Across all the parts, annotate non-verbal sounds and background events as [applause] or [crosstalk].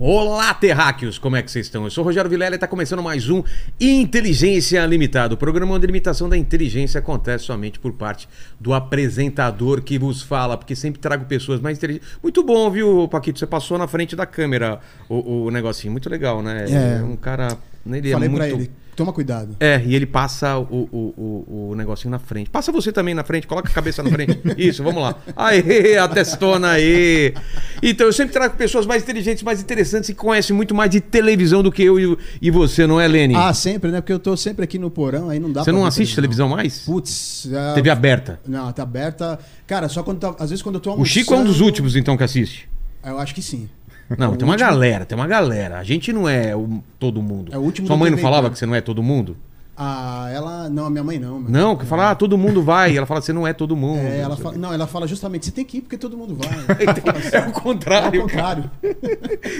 Olá, terráqueos! Como é que vocês estão? Eu sou o Rogério Vilela e está começando mais um Inteligência Limitada. O programa onde a limitação da inteligência acontece somente por parte do apresentador que vos fala, porque sempre trago pessoas mais inteligentes. Muito bom, viu, Paquito? Você passou na frente da câmera o, o negocinho. Muito legal, né? É. um cara... Ele Falei é muito... pra ele, toma cuidado. É, e ele passa o, o, o, o negocinho na frente. Passa você também na frente, coloca a cabeça na frente. [laughs] Isso, vamos lá. Aê, a testona aí. Então, eu sempre trago pessoas mais inteligentes, mais interessantes e que conhecem muito mais de televisão do que eu e, e você, não é, Lene? Ah, sempre, né? Porque eu tô sempre aqui no porão, aí não dá você não assiste televisão mais? Putz, é... TV aberta. Não, tá aberta. Cara, só quando tá... Às vezes quando eu tô O almoçando... Chico é um dos últimos, então, que assiste. Eu acho que sim. Não, É tem uma galera, tem uma galera. A gente não é o- todo mundo. É o último Sua do mãe não falava cara. que você não é todo mundo? Ah, ela... Não, a minha mãe não. meu. Não, que fala, ah, todo mundo vai. Ela fala, você não é todo mundo. É, ela fala... Não, ela fala justamente, você tem que ir porque todo mundo vai. [laughs] assim. É o contrário. É o contrário. [laughs]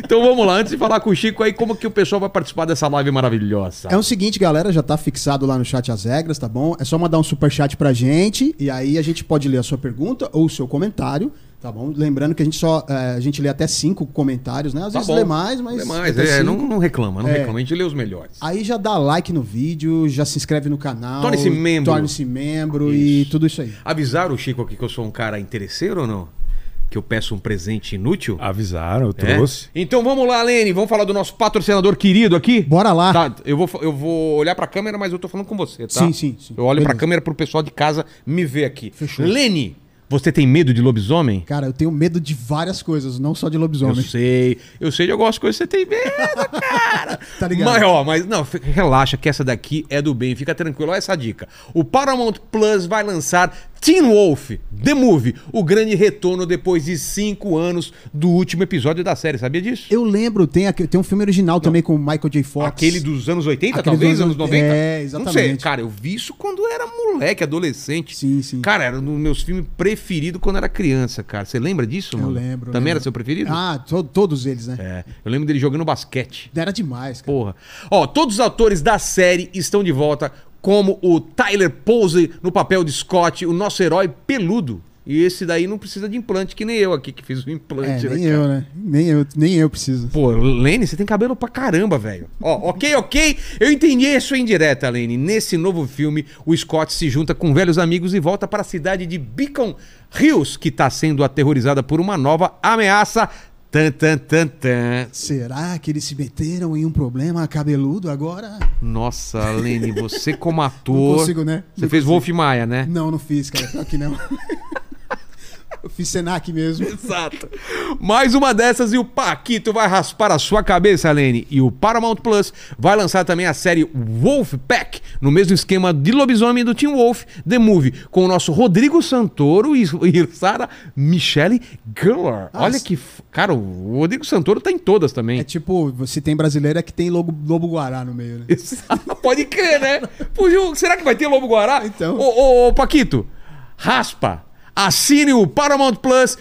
Então vamos lá, antes de falar com o Chico aí, como que o pessoal vai participar dessa live maravilhosa? É o seguinte, galera, já tá fixado lá no chat as regras, tá bom? É só mandar um super chat pra gente e aí a gente pode ler a sua pergunta ou o seu comentário, tá bom? Lembrando que a gente só é, a gente lê até cinco comentários, né? Às Tá vezes bom. lê mais, mas Lê mais, é, cinco. não, não reclama, não É. reclama, a gente lê os melhores. Aí já dá like no vídeo, já se inscreve no canal, Torne-se membro. torne-se membro e Isso. tudo isso aí. Avisaram o Chico aqui que eu sou um cara interesseiro ou não? Que eu peço um presente inútil? Avisaram, eu É? trouxe. Então vamos lá, Lene, vamos falar do nosso patrocinador querido aqui? Bora lá. Tá, eu vou, eu vou olhar pra câmera, mas eu tô falando com você, tá? Sim, sim, sim. Eu olho pra Beleza. câmera pro pessoal de casa me ver aqui. Fechou. Lene, você tem medo de lobisomem? Cara, eu tenho medo de várias coisas, não só de Eu lobisomem. sei, eu sei de algumas coisas que você tem medo, [laughs] cara. Tá ligado? Mas, ó, mas não, relaxa que essa daqui é do bem, fica tranquilo. Olha essa dica. O Paramount Plus vai lançar Teen Wolf, The Movie, o grande retorno depois de cinco anos do último episódio da série. Sabia disso? Eu lembro, tem, aqui- tem um filme original também com o Michael J. Fox. Aquele dos anos 80, Aquele talvez, anos anos- 90? É, Não sei, exatamente. cara, eu vi isso quando eu era moleque, adolescente. Sim, sim. Cara, era um dos meus filmes preferidos quando era criança, cara. Você lembra disso, Eu mano? lembro. Também lembro. era seu preferido? Ah, to- todos eles, né? É, eu lembro dele jogando basquete. Era demais, cara. Porra. Ó, todos os atores da série estão de volta, como o Tyler Posey no papel de Scott, o nosso herói peludo. E esse daí não precisa de implante, que nem eu aqui que fiz o É, implante. nem né, eu, né? Nem eu, nem eu preciso. Pô, Lene, você tem cabelo pra caramba, velho. Ó, ok, ok. Eu entendi isso em direta, Lene. Nesse novo filme, o Scott se junta com velhos amigos e volta para a cidade de Beacon Hills, que tá sendo aterrorizada por uma nova ameaça. Tan, tan, tan, tan. Será que eles se meteram em um problema cabeludo agora? Nossa, Lene, você como [laughs] Não ator. consigo, né? Você Não fez consigo. Wolf Maia, né? Não, não fiz, cara. Que não. [laughs] eu fiz Senac mesmo. [laughs] Exato. Mais uma dessas e o Paquito vai raspar a sua cabeça, Lene. E o Paramount Plus vai lançar também a série Wolfpack, no mesmo esquema de lobisomem do Team Wolf, The Movie, com o nosso Rodrigo Santoro e, e Sarah Michelle Gellar. Ah, Olha que. f- Cara, o Rodrigo Santoro tá em todas também. É tipo, você tem brasileira que tem lobo, lobo guará no meio, né? [laughs] Exato. Pode crer, né? Será que vai ter Lobo Guará? Então. Ô, ô, ô, Paquito, raspa. Assine o Paramount Plus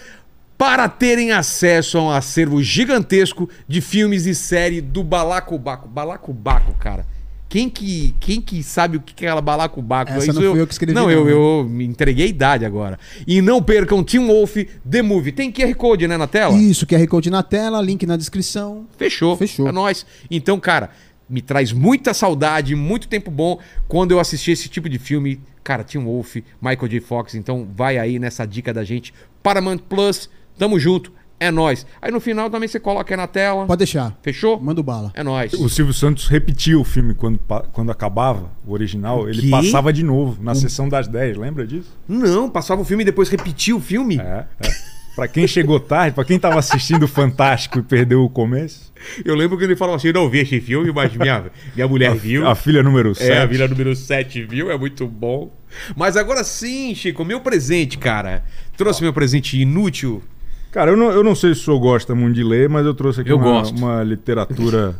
para terem acesso a um acervo gigantesco de filmes e série do Balacobaco. Balacobaco, cara. Quem que, quem que sabe o que é aquela Balacobaco? Essa não fui eu que escrevi, Não, não, eu, né? eu me entreguei a idade agora. E não percam Team Wolf The Movie. Tem QR Code, né, na tela? Isso, QR Code na tela, link na descrição. Fechou. Fechou. É nóis. Então, cara, me traz muita saudade, muito tempo bom quando eu assisti esse tipo de filme. Cara, Tim Wolf, Michael J. Fox. Então, vai aí nessa dica da gente. Paramount Plus, tamo junto. É nóis. Aí no final também você coloca aí na tela. Pode deixar. Fechou? Manda o bala. É nóis. O Silvio Santos repetia o filme quando, quando acabava, o original. O ele passava de novo, na sessão das 10, lembra disso? Não, passava o filme e depois repetia o filme. É, é. Pra quem chegou tarde, pra quem tava assistindo o Fantástico e perdeu o começo, Eu lembro que ele falava assim: não vi esse filme, mas minha, minha mulher viu. a filha número 7. É, a vila número 7, viu? É muito bom. Mas agora sim, Chico, meu presente, cara. Trouxe meu presente inútil. Cara, eu não, eu não sei se o senhor gosta muito de ler, mas eu trouxe aqui Eu uma, uma literatura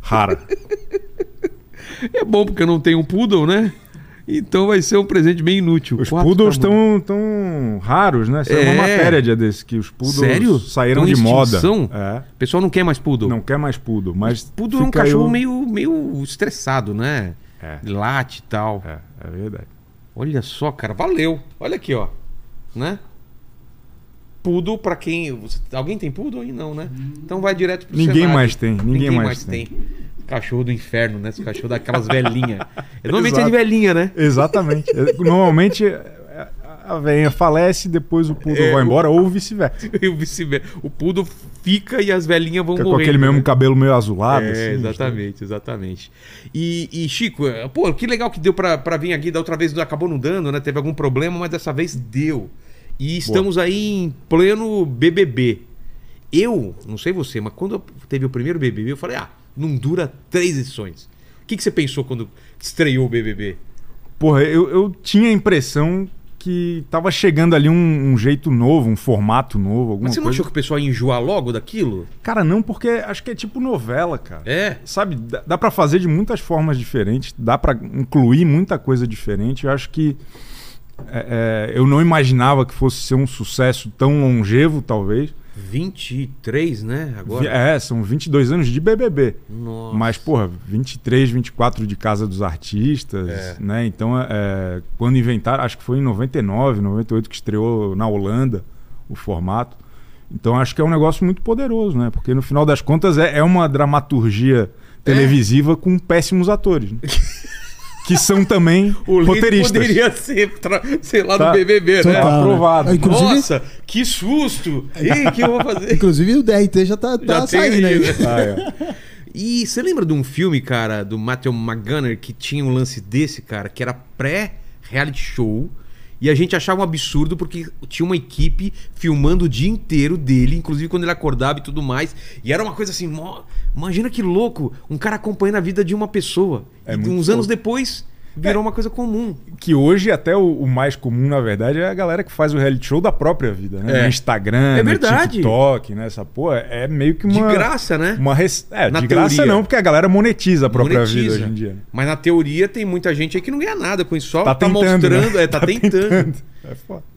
rara. [laughs] É bom porque eu não tenho um poodle, né? Então vai ser um presente bem inútil. Os Quatro poodles estão tão raros, né? Saiu É. uma matéria dia desse, que os poodles Sério? saíram Tão de moda. É. O pessoal não quer mais poodle. Não quer mais poodle, mas. Poodle é um cachorro o- meio, meio estressado, né? É. Late e tal. É, é verdade. Olha só, cara. Valeu. Olha aqui, ó. Né? Poodle, pra quem. você- Alguém tem poodle aí? Não, né? Então vai direto pro Ninguém Senado. mais tem, ninguém mais tem. Cachorro do inferno, né? Esse cachorro daquelas velhinhas. [laughs] Normalmente é de velhinha, né? Exatamente. É, Normalmente é, a velhinha falece, depois o poodle É, vai o- embora, ou vice-versa. [laughs] E o. O poodle fica e as velhinhas vão Fica com aquele mesmo né? cabelo meio azulado. É, assim, exatamente, exatamente. E, e, Chico, é, pô, que legal que deu pra, pra vir aqui. Da outra vez acabou não dando, né? Teve algum problema, mas dessa vez deu. E estamos aí em pleno BBB. Eu, não sei você, mas quando teve o primeiro BBB, eu falei, ah, não dura três edições. O que, que você pensou quando estreou o BBB? Porra, eu, eu tinha a impressão que tava chegando ali um, um jeito novo, um formato novo, alguma Mas você não coisa. achou que o pessoal ia enjoar logo daquilo? Cara, não, porque acho que é tipo novela, cara. É. Sabe, dá, dá para fazer de muitas formas diferentes, dá pra incluir muita coisa diferente. Eu acho que é, é, eu não imaginava que fosse ser um sucesso tão longevo, talvez. 23, né? Agora. É, são 22 anos de BBB. Nossa. Mas, porra, 23, 24 de Casa dos Artistas, É. né? Então, é, quando inventaram, acho que foi em 99, 98 que estreou na Holanda o formato. Então, acho que é um negócio muito poderoso, né? Porque no final das contas é, é uma dramaturgia televisiva com péssimos atores. né? [laughs] que são também [laughs] O Lito roteiristas. poderia ser, tra- sei lá, Tá. do BBB, né? Total, né? aprovado. Inclusive, Nossa, que susto! Ei, o que eu vou fazer? inclusive o DRT já tá, tá Já saindo aí, aí. né? Ah, é. E você lembra de um filme, cara, do Matthew McGonagall que tinha um lance desse, cara, que era pré-reality show e a gente achava um absurdo porque tinha uma equipe filmando o dia inteiro dele, inclusive quando ele acordava e tudo mais. E era uma coisa assim, mó- imagina que louco, um cara acompanhando a vida de uma pessoa. É e uns anos depois virou uma coisa comum. Que hoje até o, o mais comum, na verdade, é a galera que faz o reality show da própria vida, né? É. No Instagram, É no. TikTok, né? Essa porra é meio que uma... De graça, né? Uma res... É, Na de graça teoria. não, porque a galera monetiza a própria Monetiza. vida hoje em dia. né? Mas na teoria tem muita gente aí que não ganha nada com isso, só tá, tentando, mostrando, né? é, tá, [laughs] tentando. É foda.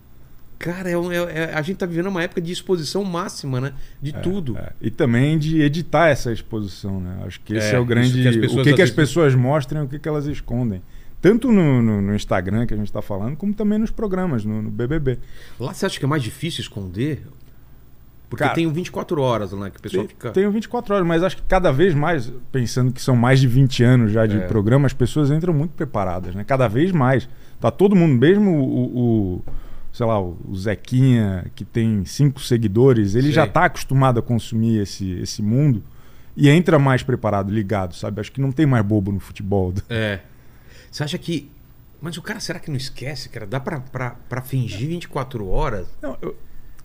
Cara, é um- é- é- a gente tá vivendo uma época de exposição máxima, né? De tudo. É. E também de editar essa exposição, né? Acho que esse É, é, o grande... que o que, que as pessoas mostram e o que, que elas escondem. Tanto no, no- no Instagram que a gente está falando, como também nos programas, no, no BBB. Lá você acha que é mais difícil esconder? Porque Cara, tem o 24 horas lá que o pessoal Tem- fica. Tenho 24 horas, mas acho que cada vez mais, pensando que são mais de 20 anos já de É. programa, as pessoas entram muito preparadas, né? Cada vez mais. Tá todo mundo, mesmo o, o- sei lá, o Zequinha, que tem cinco seguidores, ele Sei. já tá acostumado a consumir esse, esse mundo e entra mais preparado, ligado, sabe? Acho que não tem mais bobo no futebol. [laughs] É. Você acha que. Mas o cara, será que não esquece, cara? Dá pra, pra, pra fingir 24 horas? Não, eu-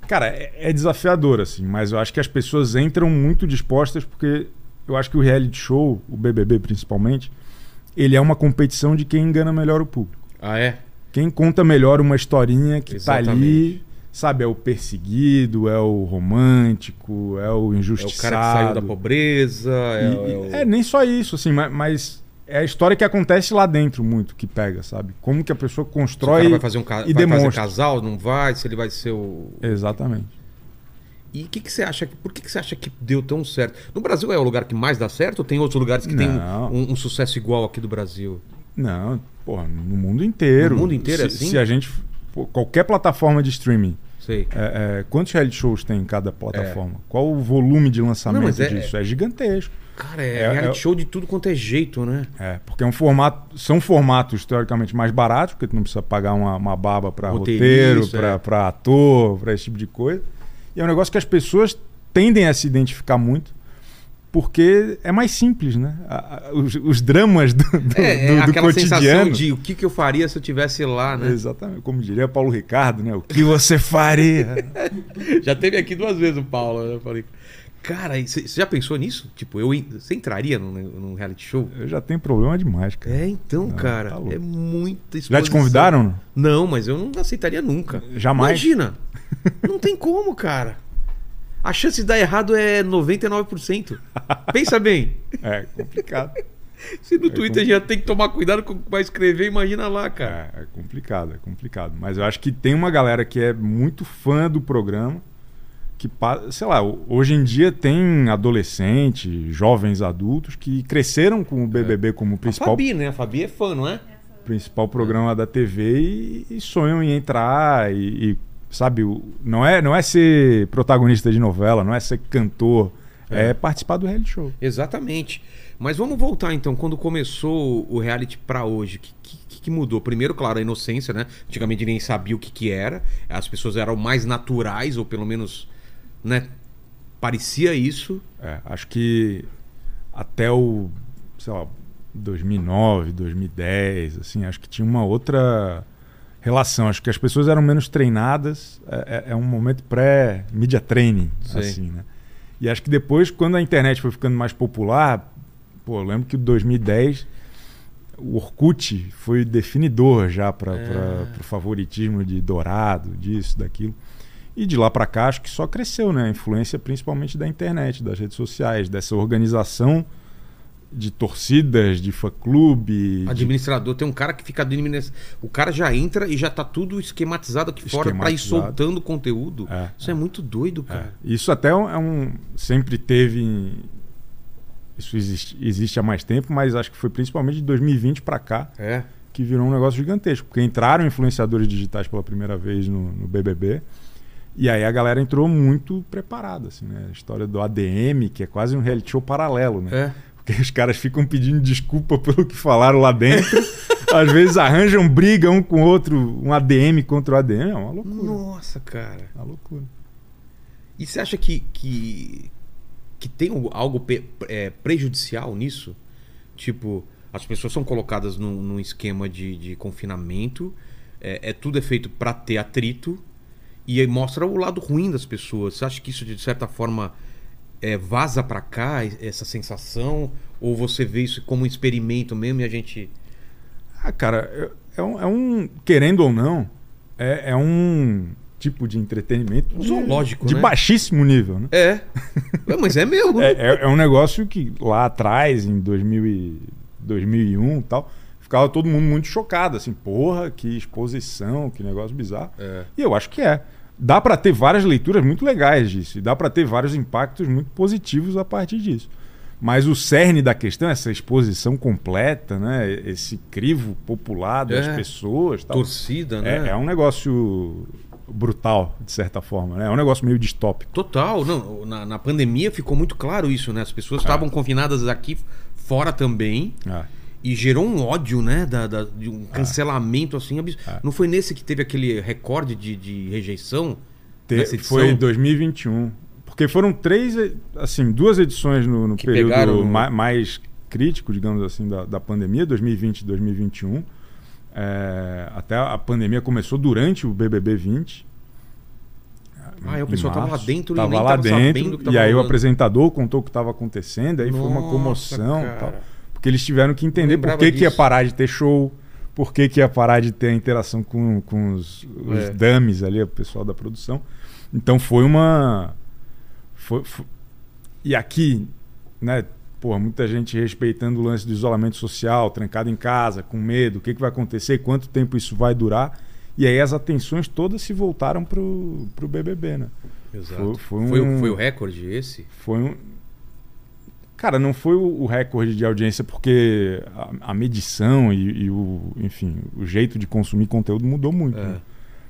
cara, é, é desafiador, assim, mas eu acho que as pessoas entram muito dispostas porque eu acho que o reality show, o BBB principalmente, ele é uma competição de quem engana melhor o público. Ah, é? Quem conta melhor uma historinha que tá Exatamente. ali, sabe, é o perseguido, é o romântico, é o É injustiçado. o cara que saiu da pobreza. É, E- é o- é, nem só isso, assim, mas, mas é a história que acontece lá dentro muito que pega, sabe? Como que a pessoa Se o constrói vai fazer um ca... e vai fazer demonstra. casal, não vai, se ele vai ser o. Exatamente. E o que, que você acha? Por que, que você acha que deu tão certo? No Brasil é o lugar que mais dá certo ou tem outros lugares que tem Não. um, um sucesso igual aqui do Brasil? Não, porra, no mundo inteiro. No mundo inteiro é se, assim? Se a gente. pô, qualquer plataforma de streaming. Sei. é, é, quantos reality shows tem em cada plataforma? Qual o volume de lançamento Não, é- disso? É, gigantesco. Cara, é, É- reality é- show de tudo quanto é jeito, né? É, porque é um formato, são formatos teoricamente mais baratos, porque tu não precisa pagar uma, uma baba para roteiro, é. para ator, para esse tipo de coisa. E é um negócio que as pessoas tendem a se identificar muito, porque é mais simples, né? Os, os dramas do, do, É, do- é do aquela sensação cotidiano. de o que, que eu faria se eu tivesse lá, né? Exatamente, como diria Paulo Ricardo, né? O que você faria? [laughs] Já teve aqui duas vezes o Paulo, né? Eu falei, cara, você já pensou nisso? Tipo, eu, você entraria num, num reality show? Eu já tenho problema demais, cara. É, então, Não, cara, tá é muita Já te convidaram? Não, mas eu não aceitaria nunca. Jamais? Imagina. não tem como, cara. A chance de dar errado é 99%. Pensa bem. [laughs] É complicado. Se no Twitter já tem que tomar cuidado com o que vai escrever, imagina lá, cara. É, é complicado, é complicado. Mas eu acho que tem uma galera que é muito fã do programa, que, sei lá, hoje em dia tem adolescentes, jovens adultos que cresceram com o BBB como A principal, Fabi, né? A Fabi é fã, não é? principal programa da TV e, e sonham em entrar e, e, sabe, o- não é, não é ser protagonista de novela, não é ser cantor, é, É. participar do reality show. Exatamente. Mas vamos voltar então, quando começou o reality pra hoje, o que, que, que mudou? Primeiro, claro, a inocência, né? Antigamente ninguém sabia o que, que era, as pessoas eram mais naturais, ou pelo menos, né? Parecia isso. É, acho que até o, sei lá, 2009, 2010, assim, acho que tinha uma outra relação. Acho que as pessoas eram menos treinadas. É, é- é um momento pré-media training, Sei. assim, né? E acho que depois, quando a internet foi ficando mais popular, pô, eu lembro que em 2010 o Orkut foi definidor já para É. o favoritismo de Dourado, disso, daquilo. E de lá para cá acho que só cresceu, né? A influência principalmente da internet, das redes sociais, dessa organização de torcidas, de fã-clube. de- Administrador, tem um cara que fica administrando. O cara já entra e já tá tudo esquematizado aqui fora pra ir soltando conteúdo. É, Isso é, muito doido, É. cara. Isso até é um, é Sempre teve. Isso existe, existe há mais tempo, mas acho que foi principalmente de 2020 para cá É. que virou um negócio gigantesco. Porque entraram influenciadores digitais pela primeira vez no, no BBB. E aí a galera entrou muito preparada, assim, né? A história do ADM, que é quase um reality show paralelo, né? É. Porque os caras ficam pedindo desculpa pelo que falaram lá dentro. Às vezes arranjam briga um com o outro, um ADM contra o ADM. É uma loucura. Nossa, cara. Uma loucura. E você acha que, que, que tem algo é, prejudicial nisso? Tipo, as pessoas são colocadas num, num esquema de, de confinamento, é, é- tudo é feito pra ter atrito, e aí mostra o lado ruim das pessoas. Você acha que isso, de certa forma, é, vaza pra cá, essa sensação? Ou você vê isso como um experimento mesmo e a gente. Ah, cara, é- um, é um- querendo ou não, é, é um tipo de entretenimento Zoológico, de né? baixíssimo nível, né? É. Mas é mesmo. [laughs] É, é- é um negócio que lá atrás, em 2000 e, 2001 e tal, ficava todo mundo muito chocado, assim, porra, que exposição, que negócio bizarro. É. E eu acho que é. Dá pra ter várias leituras muito legais disso, e dá pra ter vários impactos muito positivos a partir disso. Mas o cerne da questão, essa exposição completa, né? Esse crivo popular das É. pessoas, tal, Torcida, né? é, é um negócio brutal, de certa forma, né? É um negócio meio distópico. Total, não. Na, na pandemia ficou muito claro isso, né? As pessoas estavam confinadas aqui fora também. É. E gerou um ódio, né? Da, da- de um cancelamento assim. É. Não foi nesse que teve aquele recorde de, de rejeição? Te- foi 2021. Porque foram três, e- assim, duas edições no, no período pegaram ma- mais crítico, digamos assim, da, da pandemia, 2020 e 2021. É, até a pandemia começou durante o BBB 20. Ah, é, o em pessoal tava lá dentro e tava nem lá dentro. que tava e aí o apresentador contou o que estava acontecendo. Aí foi uma Nossa, comoção. e cara. Tal, porque eles tiveram que entender por que, que ia parar de ter show, por que, que ia parar de ter a interação com, com os, os É. dummies ali, o pessoal da produção. Então foi uma. Foi, foi- E aqui, né? Pô, muita gente respeitando o lance do isolamento social, trancado em casa, com medo, o que, que vai acontecer, quanto tempo isso vai durar. E aí as atenções todas se voltaram pro, pro BBB, né? Exato. Foi- Foi, foi um- foi o recorde esse? Foi um. Cara, não foi o, recorde de audiência porque a, a medição e, e o, enfim, o jeito de consumir conteúdo mudou muito. É. né?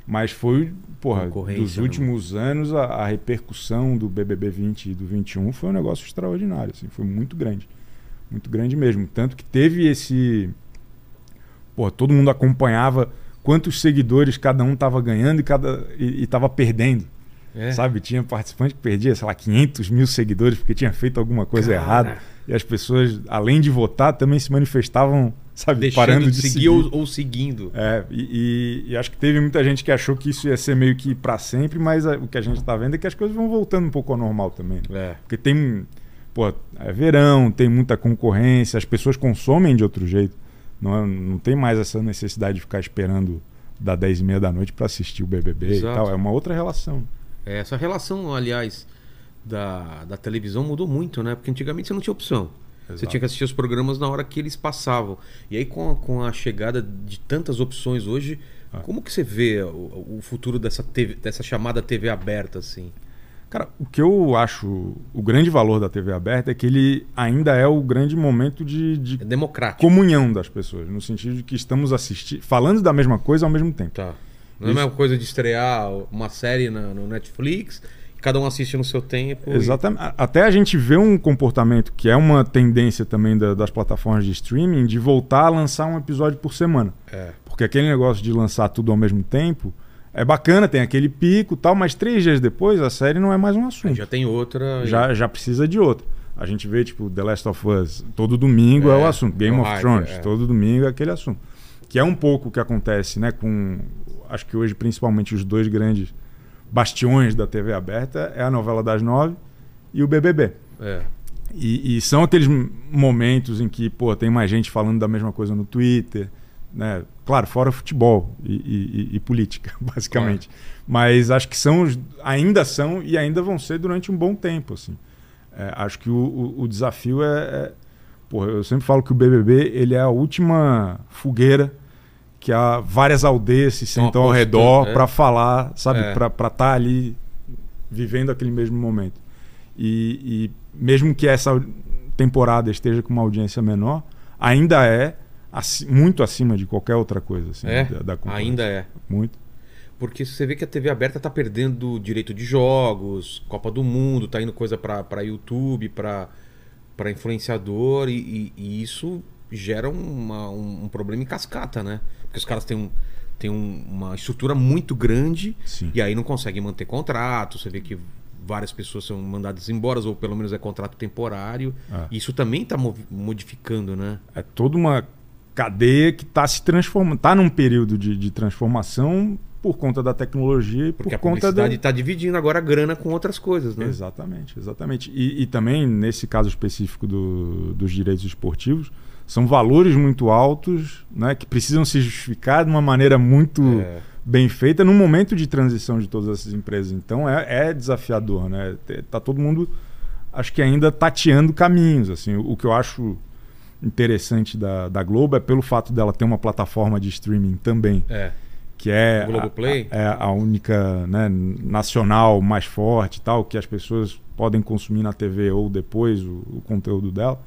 Mas foi, porra, dos né? últimos anos a, a repercussão do BBB 20 e do 21 foi um negócio extraordinário, assim, foi muito grande. Muito grande mesmo. Tanto que teve esse. Pô, todo mundo acompanhava quantos seguidores cada um tava ganhando e cada e, e tava perdendo. É. Sabe, tinha participante que perdia, sei lá, 500 mil seguidores porque tinha feito alguma coisa Cara. errada. E as pessoas, além de votar, também se manifestavam, sabe, Deixando parando de de seguir, seguir. Ou, ou seguindo. É, e, e- e acho que teve muita gente que achou que isso ia ser meio que para sempre, mas o que a gente tá vendo é que as coisas vão voltando um pouco ao normal também. né? É. Porque tem, pô, é verão, tem muita concorrência, as pessoas consomem de outro jeito. Não, é- não tem mais essa necessidade de ficar esperando da 10 e meia da noite para assistir o BBB Exato. e tal. É uma outra relação. É, Essa relação, aliás, da, da televisão mudou muito, né? Porque antigamente você não tinha opção. Você Exato. tinha que assistir os programas na hora que eles passavam. E aí, com a, com a chegada de tantas opções hoje, Ah. como que você vê o, o futuro dessa, TV, dessa chamada TV aberta, assim? Cara, o que eu acho o grande valor da TV aberta é que ele ainda é o grande momento de, de É comunhão das pessoas, no sentido de que estamos assistindo, falando da mesma coisa ao mesmo tempo. Tá. Não é a mesma coisa de estrear uma série na- no Netflix e cada um assiste no seu tempo. e- Exatamente. A- Até a gente vê um comportamento que é uma tendência também da- das plataformas de streaming de voltar a lançar um episódio por semana. É. Porque aquele negócio de lançar tudo ao mesmo tempo é bacana, tem aquele pico e tal, mas três dias depois a série não é mais um assunto. já tem outra. e- Já, já precisa de outra. A gente vê, tipo, The Last of Us, todo domingo é, É, o assunto. Game é of Thrones, é. todo domingo é aquele assunto. Que é um pouco o que acontece, né, com. Acho que hoje, principalmente, os dois grandes bastiões da TV aberta é a novela das nove e o BBB. É. E, e são aqueles momentos em que, pô, tem mais gente falando da mesma coisa no Twitter, né? Claro, fora futebol e, e- e- política, [laughs] basicamente. Mas acho que são, ainda são e ainda vão ser durante um bom tempo, assim. É, acho que o, o- o desafio é, é- porra, eu sempre falo que o BBB ele é a última fogueira que há várias aldeias se Estão sentam ao redor é. para falar, sabe, É. para estar ali vivendo aquele mesmo momento. E, e mesmo que essa temporada esteja com uma audiência menor, ainda é aci- muito acima de qualquer outra coisa. Assim, É, da, da ainda é. Muito. Porque você vê que a TV aberta tá perdendo direito de jogos, Copa do Mundo, tá indo coisa pra YouTube, pra influenciador, e, e- e isso gera uma- um, um problema em cascata, né? Porque os caras têm, um, têm um- uma estrutura muito grande Sim. e aí não conseguem manter contrato. Você vê que várias pessoas são mandadas embora, ou pelo menos é contrato temporário. É. Isso também tá mov- modificando, né? É toda uma cadeia que está se transformando, está num período de, de transformação por conta da tecnologia e Porque por conta da, está dividindo agora a grana com outras coisas, né? Exatamente, exatamente. E, e também, nesse caso específico do- dos direitos esportivos, são valores muito altos né, que precisam se justificar de uma maneira muito É. bem feita num momento de transição de todas essas empresas. Então é, é desafiador. Né? Tá todo mundo, acho que ainda tateando caminhos. Assim, o, o que eu acho interessante da, da Globo é pelo fato dela ter uma plataforma de streaming também É. que é a, é a única né, nacional mais forte tal, que as pessoas podem consumir na TV ou depois o, o conteúdo dela.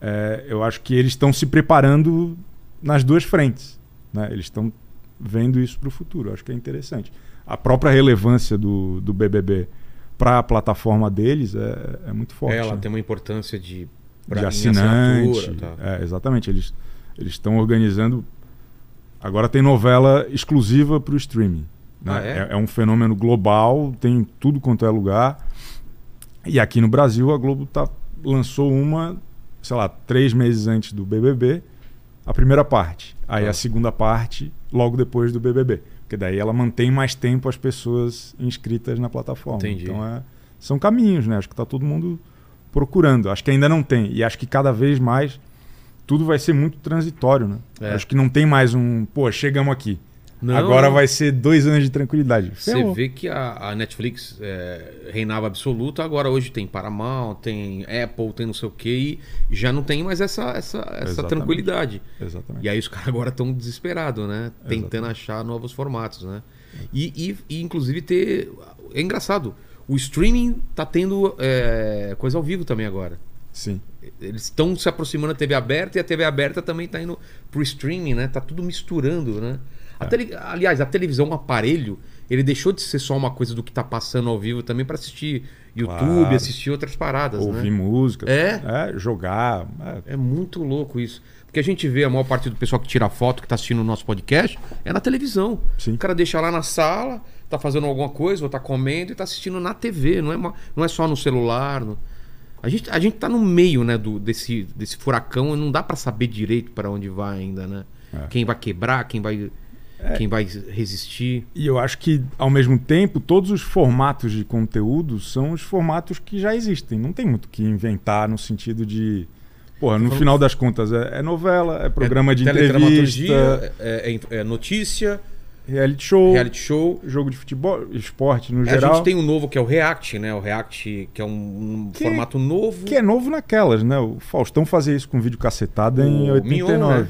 É, eu acho que eles estão se preparando nas duas frentes. Né? Eles estão vendo isso para o futuro. Eu acho que é interessante. A própria relevância do, do BBB para a plataforma deles é, é muito forte. Ela né? tem uma importância de, pra- de assinante. tá. É, exatamente. Eles eles estão organizando. Agora tem novela exclusiva para o streaming. né? Ah, é? é um fenômeno global, tem tudo quanto é lugar. E aqui no Brasil a Globo tá, lançou uma, sei lá, três meses antes do BBB, a primeira parte. Aí Ah. a segunda parte logo depois do BBB. Porque daí ela mantém mais tempo as pessoas inscritas na plataforma. Entendi. Então é, são caminhos, né? Acho que tá todo mundo procurando. Acho que ainda não tem. E acho que cada vez mais tudo vai ser muito transitório, né? É. Acho que não tem mais um, pô, chegamos aqui. Não, Agora vai ser dois anos de tranquilidade. Você Ferrou. vê que a, a Netflix é, reinava absoluta, agora hoje tem Paramount, tem Apple, tem não sei o que, e já não tem mais essa, essa, essa Exatamente. tranquilidade. Exatamente. E aí os caras agora estão desesperados, né? Tentando Exatamente. achar novos formatos, né? E, e- e, inclusive ter. É engraçado. O streaming tá tendo é, coisa ao vivo também agora. Sim. Eles estão se aproximando da TV aberta e a TV aberta também está indo pro streaming, né? Tá tudo misturando, né? A tele- Aliás, a televisão, um aparelho, ele deixou de ser só uma coisa do que tá passando ao vivo também para assistir YouTube, Claro. assistir outras paradas, Ouvir né? música. É? jogar. é. É muito louco isso. Porque a gente vê a maior parte do pessoal que tira foto, que tá assistindo o nosso podcast, é na televisão. Sim. O cara deixa lá na sala, tá fazendo alguma coisa, ou tá comendo e tá assistindo na TV, não é, uma- não é só no celular. A, gente, a gente tá no meio, né, do, desse, desse furacão e não dá pra saber direito para onde vai ainda, né? É. Quem vai quebrar, quem vai, quem vai resistir. E eu acho que, ao mesmo tempo, todos os formatos de conteúdo são os formatos que já existem. Não tem muito o que inventar no sentido de. Porra, no final das contas, é, é novela, é programa É de teledramaturgia, entrevista, é, é- é notícia, reality show, reality show. jogo de futebol, esporte no A geral. gente tem um novo que é o React, né? O React, que é um, um Que- formato novo. Que é novo naquelas, né? O Faustão fazia isso com vídeo cacetada em O 89. Mignon, né?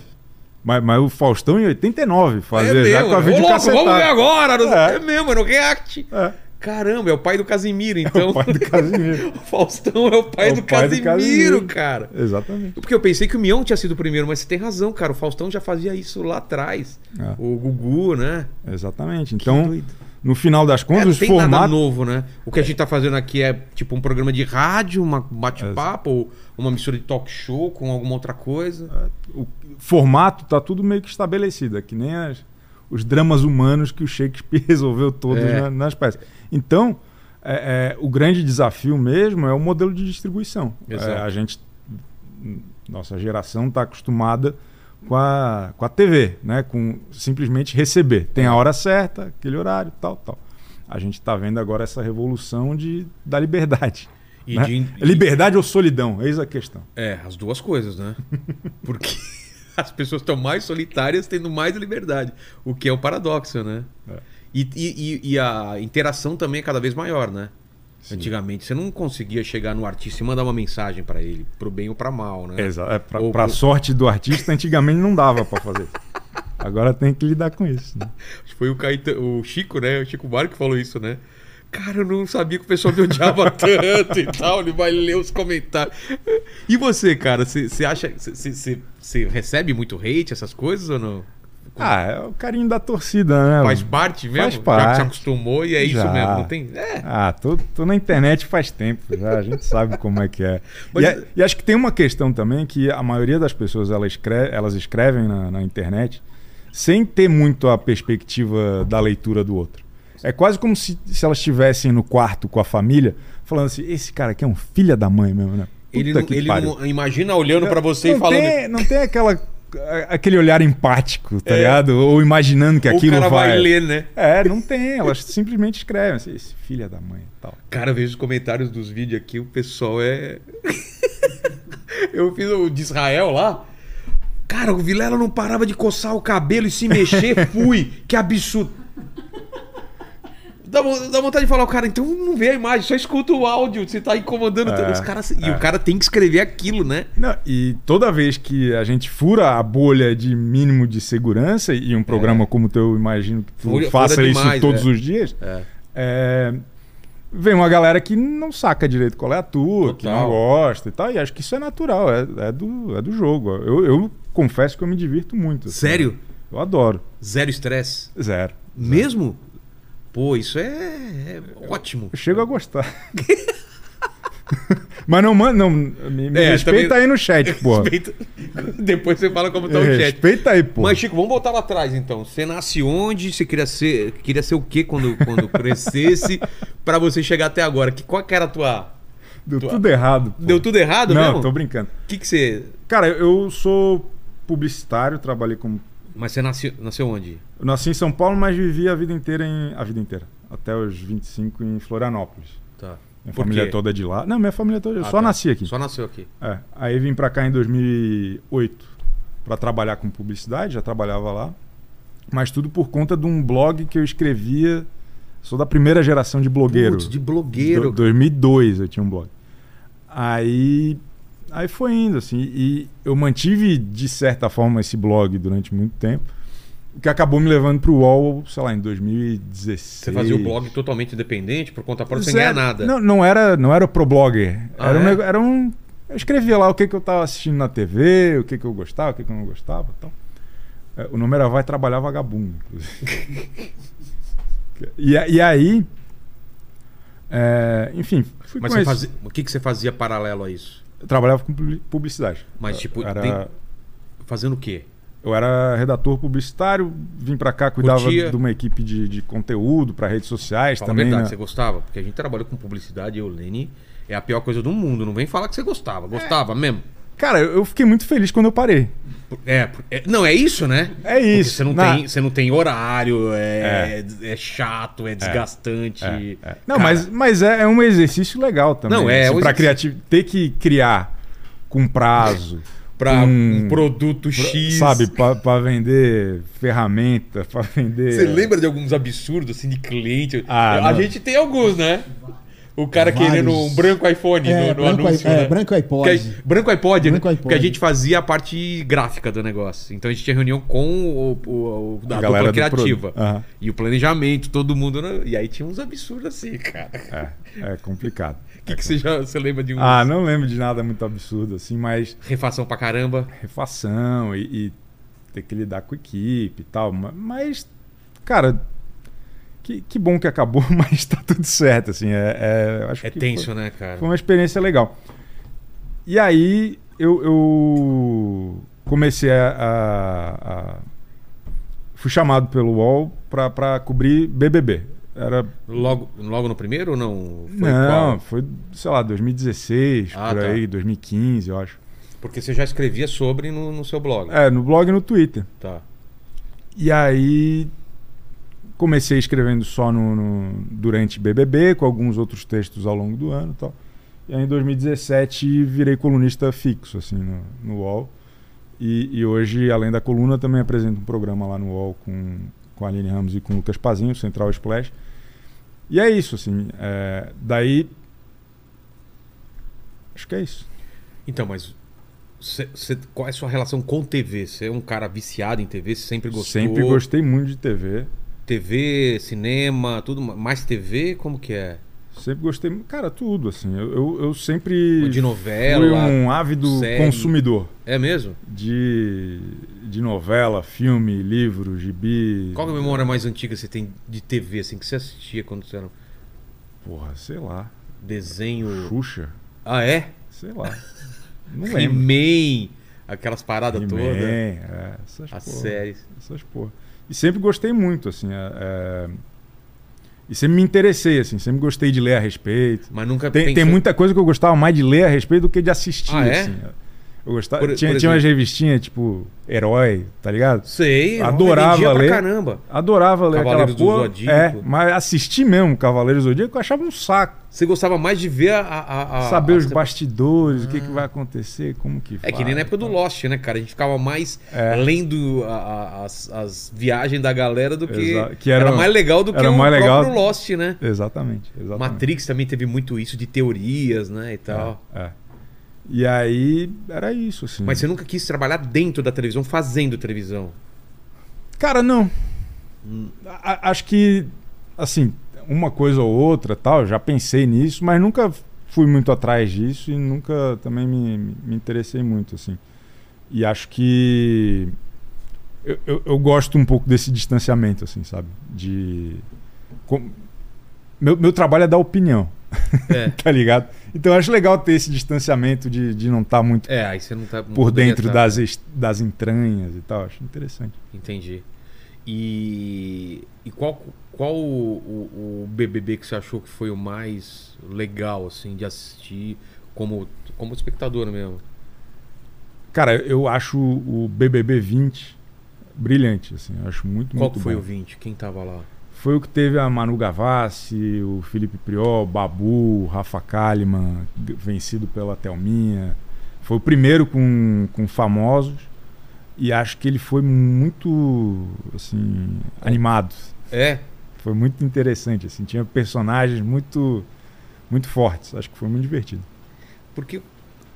Mas, mas o Faustão em 89 fazia é já mesmo, com a né? vídeo louco, vamos ver agora. não É. É. mesmo, é no React. É. Caramba, é o pai do Casimiro, [laughs] então. o pai do Casimiro. [laughs] o Faustão é o pai, É o do, pai do Casimiro, Casimiro. cara. Exatamente. Porque eu pensei que o Mion tinha sido o primeiro, mas você tem razão, cara. O Faustão já fazia isso lá atrás. É. O Gugu, né? Exatamente. Então. No final das É, contas, os tem nada formatos. novo, né? O que a gente tá fazendo aqui é tipo um programa de rádio, uma um bate-papo, ou uma mistura de talk show com alguma outra coisa. o formato tá tudo meio que estabelecido, é que nem as- os dramas humanos que o Shakespeare [laughs] resolveu todos É. na- nas peças. Então, é, é, o grande desafio mesmo é o modelo de distribuição. É, a gente, nossa geração está acostumada com a, com a TV, né? com simplesmente receber. Tem a hora certa, aquele horário, tal, tal. A gente está vendo agora essa revolução de, da liberdade. E né? de- Liberdade ou solidão? Eis a questão. É, as duas coisas, né? [laughs] Porque as pessoas estão mais solitárias tendo mais liberdade. O que é o paradoxo, né? É. E- e- e a interação também é cada vez maior, né? Sim. Antigamente você não conseguia chegar no artista e mandar uma mensagem pra ele, pro bem ou pra mal, né? Exato. É, pra, Ou- sorte do artista, antigamente não dava pra fazer. Agora tem que lidar com isso. né? Foi o, Caetano, o Chico, né? O Chico Buarque que falou isso, né? Cara, eu não sabia que o pessoal me odiava [laughs] tanto e tal. Ele vai ler os comentários. E você, cara? Você acha. Você recebe muito hate, essas coisas ou não? Ah, é o carinho da torcida, né? Faz parte mesmo? Faz Já que parte. se acostumou e é isso Já. mesmo. Não tem. É. Ah, tô, tô na internet faz tempo já, a gente sabe como é que é. [laughs] Mas- E, e acho que tem uma questão também que a maioria das pessoas elas, elas escrevem na, na internet sem ter muito a perspectiva da leitura do outro. É quase como se, se elas estivessem no quarto com a família, falando assim: esse cara aqui é um filho da mãe mesmo, né? Ele, Puta ele pariu." não imagina olhando pra você não e falando. Tem, não tem aquela, aquele olhar empático, tá É. ligado? Ou imaginando que Ou o aquilo cara vai... vai. ler, né? É, não tem. Elas simplesmente escrevem assim, esse filho da mãe e tal. Cara, eu vejo os comentários dos vídeos aqui, o pessoal é. [laughs] eu fiz o de Israel lá. Cara, o Vilela não parava de coçar o cabelo e se mexer, [laughs] fui. Que absurdo. Dá, dá vontade de falar, o cara, então não vê a imagem, só escuta o áudio, você tá incomodando É, os caras. E é. o cara tem que escrever aquilo, né? Não, e toda vez que a gente fura a bolha de mínimo de segurança, e um programa como o teu, eu imagino que tu É. Fura- faça fura isso demais, todos é. os dias, É. é, vem uma galera que não saca direito qual é a tua, que Total. não gosta e tal, e acho que isso é natural, é, é do, é do jogo. Eu, eu confesso que eu me divirto muito. assim. Sério? Eu adoro. Zero estresse. Zero. Mesmo? Pô, isso é, é ótimo. Eu chego a gostar. [laughs] Mas não, mano, não, me, me É, respeita também- aí no chat, [laughs] pô. Respeita- Depois você fala como tá o chat. Respeita aí, pô. Mas, Chico, vamos voltar lá atrás, então. Você nasce onde? Você queria ser, queria ser o quê quando, quando crescesse [laughs] pra você chegar até agora? Que, qual que era a tua... Deu tu- tudo errado. pô. Deu tudo errado Não, mesmo? tô brincando. O que que você... Cara, eu sou publicitário, trabalhei como. Mas você nasceu, nasceu onde? Eu nasci em São Paulo, mas vivi a vida inteira em. A vida inteira. Até os 25 em Florianópolis. Tá. Minha Por família quê? toda é de lá. Não, minha família toda. Eu Ah, só tá. nasci aqui. Só nasceu aqui. É. Aí vim pra cá em 2008 pra trabalhar com publicidade, já trabalhava lá. Mas tudo por conta de um blog que eu escrevia. Sou da primeira geração de blogueiro. Putz, de blogueiro. Do- 2002 eu tinha um blog. Aí, aí foi indo, assim. E eu mantive, de certa forma, esse blog durante muito tempo. O que acabou me levando pro UOL, sei lá, em 2016. Você fazia o blog totalmente independente, por conta própria, sem ganhar nada. Não, não era, não era pro blogger. Ah, era, um, é? nego- era um. Eu escrevia lá o que, que eu tava assistindo na TV, o que, que eu gostava, o que, que eu não gostava. Então. É, O nome era Vai Trabalhar Vagabundo. inclusive. [laughs] e, e aí. é, enfim, fui Mas fazia... o que, que você fazia paralelo a isso? Eu trabalhava com publi- publicidade. Mas, tipo, era, tem- Fazendo o quê? eu era redator publicitário, vim pra cá, cuidava Curtia? de uma equipe de, de conteúdo para redes sociais Fala a também. verdade, né? você gostava? Porque a gente trabalhou com publicidade e o Lene é a pior coisa do mundo. Não vem falar que você gostava. Gostava mesmo. Cara, eu fiquei muito feliz quando eu parei. É, é- não, é isso, né? É Porque isso. você não, Na- tem, você não tem horário, é, é. chato, é desgastante. É, é. Não, Cara, mas, mas é, é um exercício legal também. Não, é, assim, um pra exercício. criativo, ter que criar com prazo. [laughs] Pra com- um produto pra- X. Sabe, pra, pra vender ferramenta, pra vender. Você lembra de alguns absurdos assim de cliente? Ah, a não. gente tem alguns, né? O cara Vários. querendo um branco iPhone É, no, no branco, anúncio, i- é, né? branco iPod. Porque a- branco iPod, Branco né? iPod. Porque a gente fazia a parte gráfica do negócio. Então a gente tinha reunião com o, o, o da A galera dupla criativa. Aham. E o planejamento, todo mundo. né? E aí tinha uns absurdos assim, cara. É, é complicado. O [laughs] que, que você já você lembra de um. Ah, não lembro de nada muito absurdo, assim, mas Refação pra caramba. refação e, e ter que lidar com equipe e tal. ma- Mas, cara, que, que bom que acabou, [laughs] mas tá tudo certo, assim. É, é, acho É tenso, foi, né, cara? foi uma experiência legal. E aí eu, eu comecei a, a- a- Fui chamado pelo UOL pra, pra cobrir BBB. Era Logo, logo no primeiro ou não? Foi não, qual? foi, sei lá, 2016, Ah, por tá. aí, 2015, eu acho. Porque você já escrevia sobre no, no seu blog. É, no blog e no Twitter. Tá. E aí comecei escrevendo só no, no- durante BBB, com alguns outros textos ao longo do ano e tal. E aí em 2017 virei colunista fixo, assim, no, no UOL. E, e hoje, além da coluna, também apresento um programa lá no UOL com, com a Aline Ramos e com o Lucas Pazinho, Central Splash. E é isso, assim. é, daí... Acho que é isso. Então, mas. cê- cê- qual é a sua relação com TV? Você é um cara viciado em TV? Você sempre gostou? Sempre gostei muito de TV. TV, cinema, tudo. Mais TV? Como que é? Sempre gostei, cara, tudo, assim. Eu, eu, eu sempre De novela, fui um ávido série. consumidor É mesmo? de, de novela, filme, livro, gibi. Qual é a memória mais antiga que você tem de TV, assim, que você assistia quando você era Porra, sei lá. desenho. Xuxa, Ah, é? sei lá. Não [laughs] lembro. He-Man, aquelas paradas todas. é, essas As porra, séries. Essas porra. E sempre gostei muito, assim. é, é, E sempre me interessei, assim. Sempre gostei de ler a respeito. Mas nunca Tem, tem muita coisa que eu gostava mais de ler a respeito do que de assistir, Ah, é? assim. Eu gostava, Por- tinha, por tinha umas revistinhas, tipo, Herói, tá ligado? Sei, Adorava ler. caramba. Adorava ler Cavaleiros aquela do porra. Zodíaco. É, mas assistir mesmo Cavaleiros do Zodíaco eu achava um saco. Você gostava mais de ver a. a- a- Saber a- os bastidores, o que, que vai acontecer, como que É que faz, nem na época do tal. Lost, né, cara? A gente ficava mais É. lendo as, as viagens da galera do que. Exa- que era, era- mais legal do que era o mais próprio legal- Lost, né? Exatamente, exatamente. Matrix também teve muito isso de teorias, né? E tal. É, é. E aí, era isso, assim. Mas você nunca quis trabalhar dentro da televisão, fazendo televisão. Cara, não. Hum. A- acho que, assim, uma coisa ou outra, tal, já pensei nisso, mas nunca fui muito atrás disso e nunca também me, me interessei muito, assim. E acho que eu, eu, eu gosto um pouco desse distanciamento, assim, sabe? De... com- Meu, meu trabalho é dar opinião, É. [laughs] tá ligado? Então eu acho legal ter esse distanciamento de, de não estar muito É, aí você não tá. não por dentro tá- das, es- das entranhas e tal. Acho interessante. Entendi. E, e qual, qual o, o- o BBB que você achou que foi o mais legal, assim, de assistir como, como espectador mesmo? Cara, eu acho o BBB 20 brilhante, assim. Eu acho muito, Qual muito que foi bom. o 20? Quem tava lá? Foi o que teve a Manu Gavassi, o Felipe Priol, Babu, Rafa Kalimann, vencido pela Thelminha. Foi o primeiro com, com famosos. E acho que ele foi muito, assim, animado. É? Foi muito interessante, assim. Tinha personagens muito, muito fortes. Acho que foi muito divertido. Porque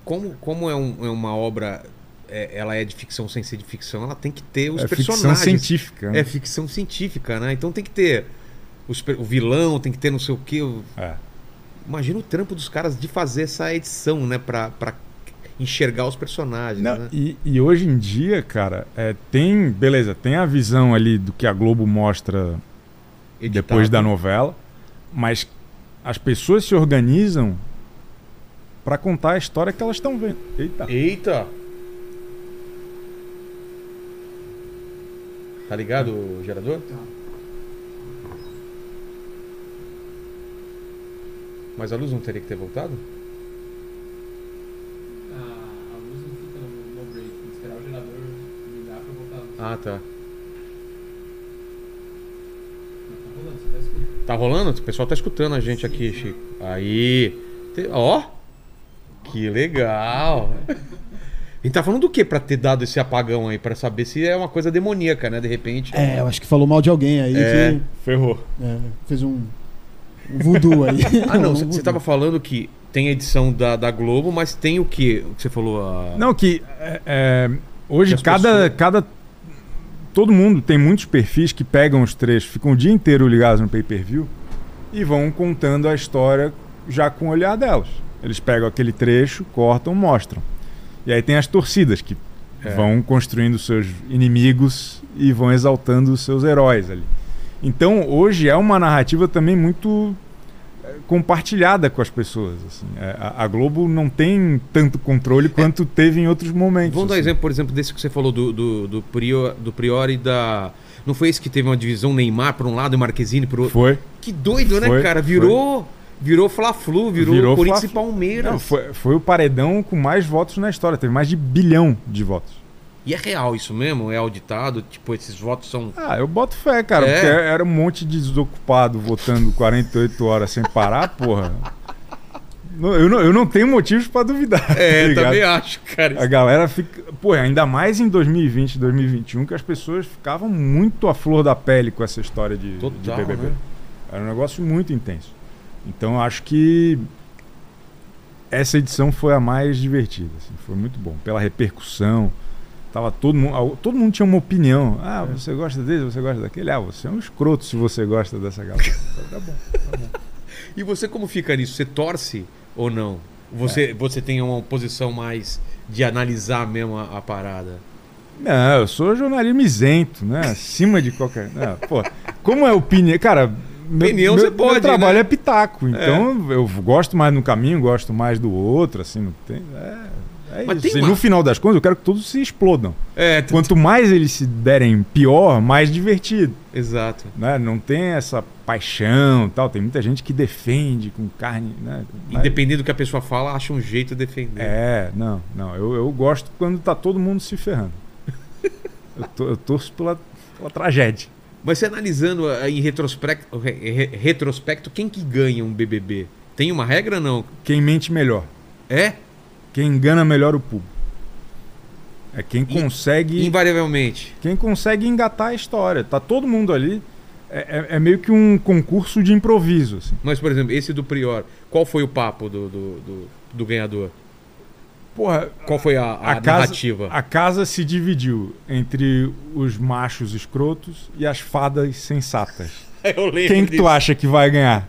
como, como é, um- é uma obra, é- ela é de ficção sem ser de ficção, ela tem que ter os é ficção personagens. científica. né? É ficção científica, né? Então tem que ter os o vilão, tem que ter não sei o quê. o- É. Imagina o trampo dos caras de fazer essa edição, né? Pra, pra enxergar os personagens, Não, né? e, e hoje em dia, cara, é, tem. Beleza, tem a visão ali do que a Globo mostra Editado. depois da novela, mas as pessoas se organizam pra contar a história que elas estão vendo. Eita. Eita! Tá ligado o gerador? Mas a luz não teria que ter voltado? A, a luz não fica no, no break, tem que esperar o gerador ligar pra voltar a luz. Ah, tá. Mas tá rolando, você tá escutando. Tá rolando? O pessoal tá escutando a gente aqui, Chico. Aí. Te- Ó! Que legal! [laughs] A gente tá falando do que pra ter dado esse apagão aí? Pra saber se é uma coisa demoníaca, né? De repente. É, eu acho que falou mal de alguém aí É. que Ferrou. é, fez um. voodoo aí. [laughs] Ah, não, [laughs] Um você voodoo. estava falando que tem a edição da, da Globo, mas tem o quê? O que você falou? a- Não, que é, é, hoje Que cada, pessoas- cada. Todo mundo tem muitos perfis que pegam os trechos, ficam o dia inteiro ligados no pay-per-view e vão contando a história já com o olhar delas. Eles pegam aquele trecho, cortam, mostram. E aí tem as torcidas que É. vão construindo seus inimigos e vão exaltando os seus heróis ali. Então hoje é uma narrativa também muito é, compartilhada com as pessoas. assim. É, a, a Globo não tem tanto controle quanto teve em outros momentos. Vamos dar assim. exemplo, por exemplo, desse que você falou do, do, do, Prior, do Priori da. Não foi esse que teve uma divisão Neymar por um lado e Marquezine por outro? Foi. Que doido, né, Foi, cara? Virou. Virou Fla-Flu, virou, Virou Corinthians e Fla-Flu. Palmeiras. Não, foi, foi o paredão com mais votos na história. Teve mais de bilhão de votos. E é real isso mesmo? É auditado? Tipo, esses votos são. Ah, eu boto fé, cara. É? Porque era um monte de desocupado votando 48 horas sem parar, porra. Eu não, eu não tenho motivos pra duvidar. [laughs] tá É, ligado? também acho, cara. A galera fica. Pô, ainda mais em 2020, 2021, que as pessoas ficavam muito à flor da pele com essa história de, de Total, BBB. né? Era um negócio muito intenso. Então eu acho que essa edição foi a mais divertida. assim, foi muito bom. Pela repercussão. Tava todo mundo. Todo mundo tinha uma opinião. Ah, É. você gosta dele, você gosta daquele? Ah, você é um escroto se você gosta dessa galera. tá bom, tá bom. [laughs] E você como fica nisso? Você torce ou não? Você, É. você tem uma posição mais de analisar mesmo a, a parada? Não, eu sou jornalismo isento, né? Acima de qualquer. Não, pô, como é opinião. Cara, Opinião meu, você pode, meu trabalho né? é pitaco. Então eu gosto mais de um caminho, gosto mais do outro, assim, não tem. É, é Mas isso. tem uma- no final das contas, eu quero que todos se explodam. É, Quanto mais eles se derem pior, mais divertido. exato. Né? Não tem essa paixão tal. Tem muita gente que defende com carne. Né? Independente do que a pessoa fala, acha um jeito de defender. É, não, não. Eu, eu gosto quando tá todo mundo se ferrando. [laughs] eu, to- eu torço pela, pela tragédia. Mas você analisando ah, em retrospecto, re- re- retrospecto, quem que ganha um BBB? Tem uma regra ou não? Quem mente melhor. É? Quem engana melhor o público. É quem consegue. Invariavelmente. Quem consegue engatar a história. Tá todo mundo ali. É, é- é meio que um concurso de improviso. Assim. Mas, por exemplo, esse do Prior, qual foi o papo do, do, do, do ganhador? Porra, Qual foi a, a, a casa, narrativa? a casa se dividiu entre os machos escrotos e as fadas sensatas. [laughs] Eu lembro Quem que tu disso. acha que vai ganhar?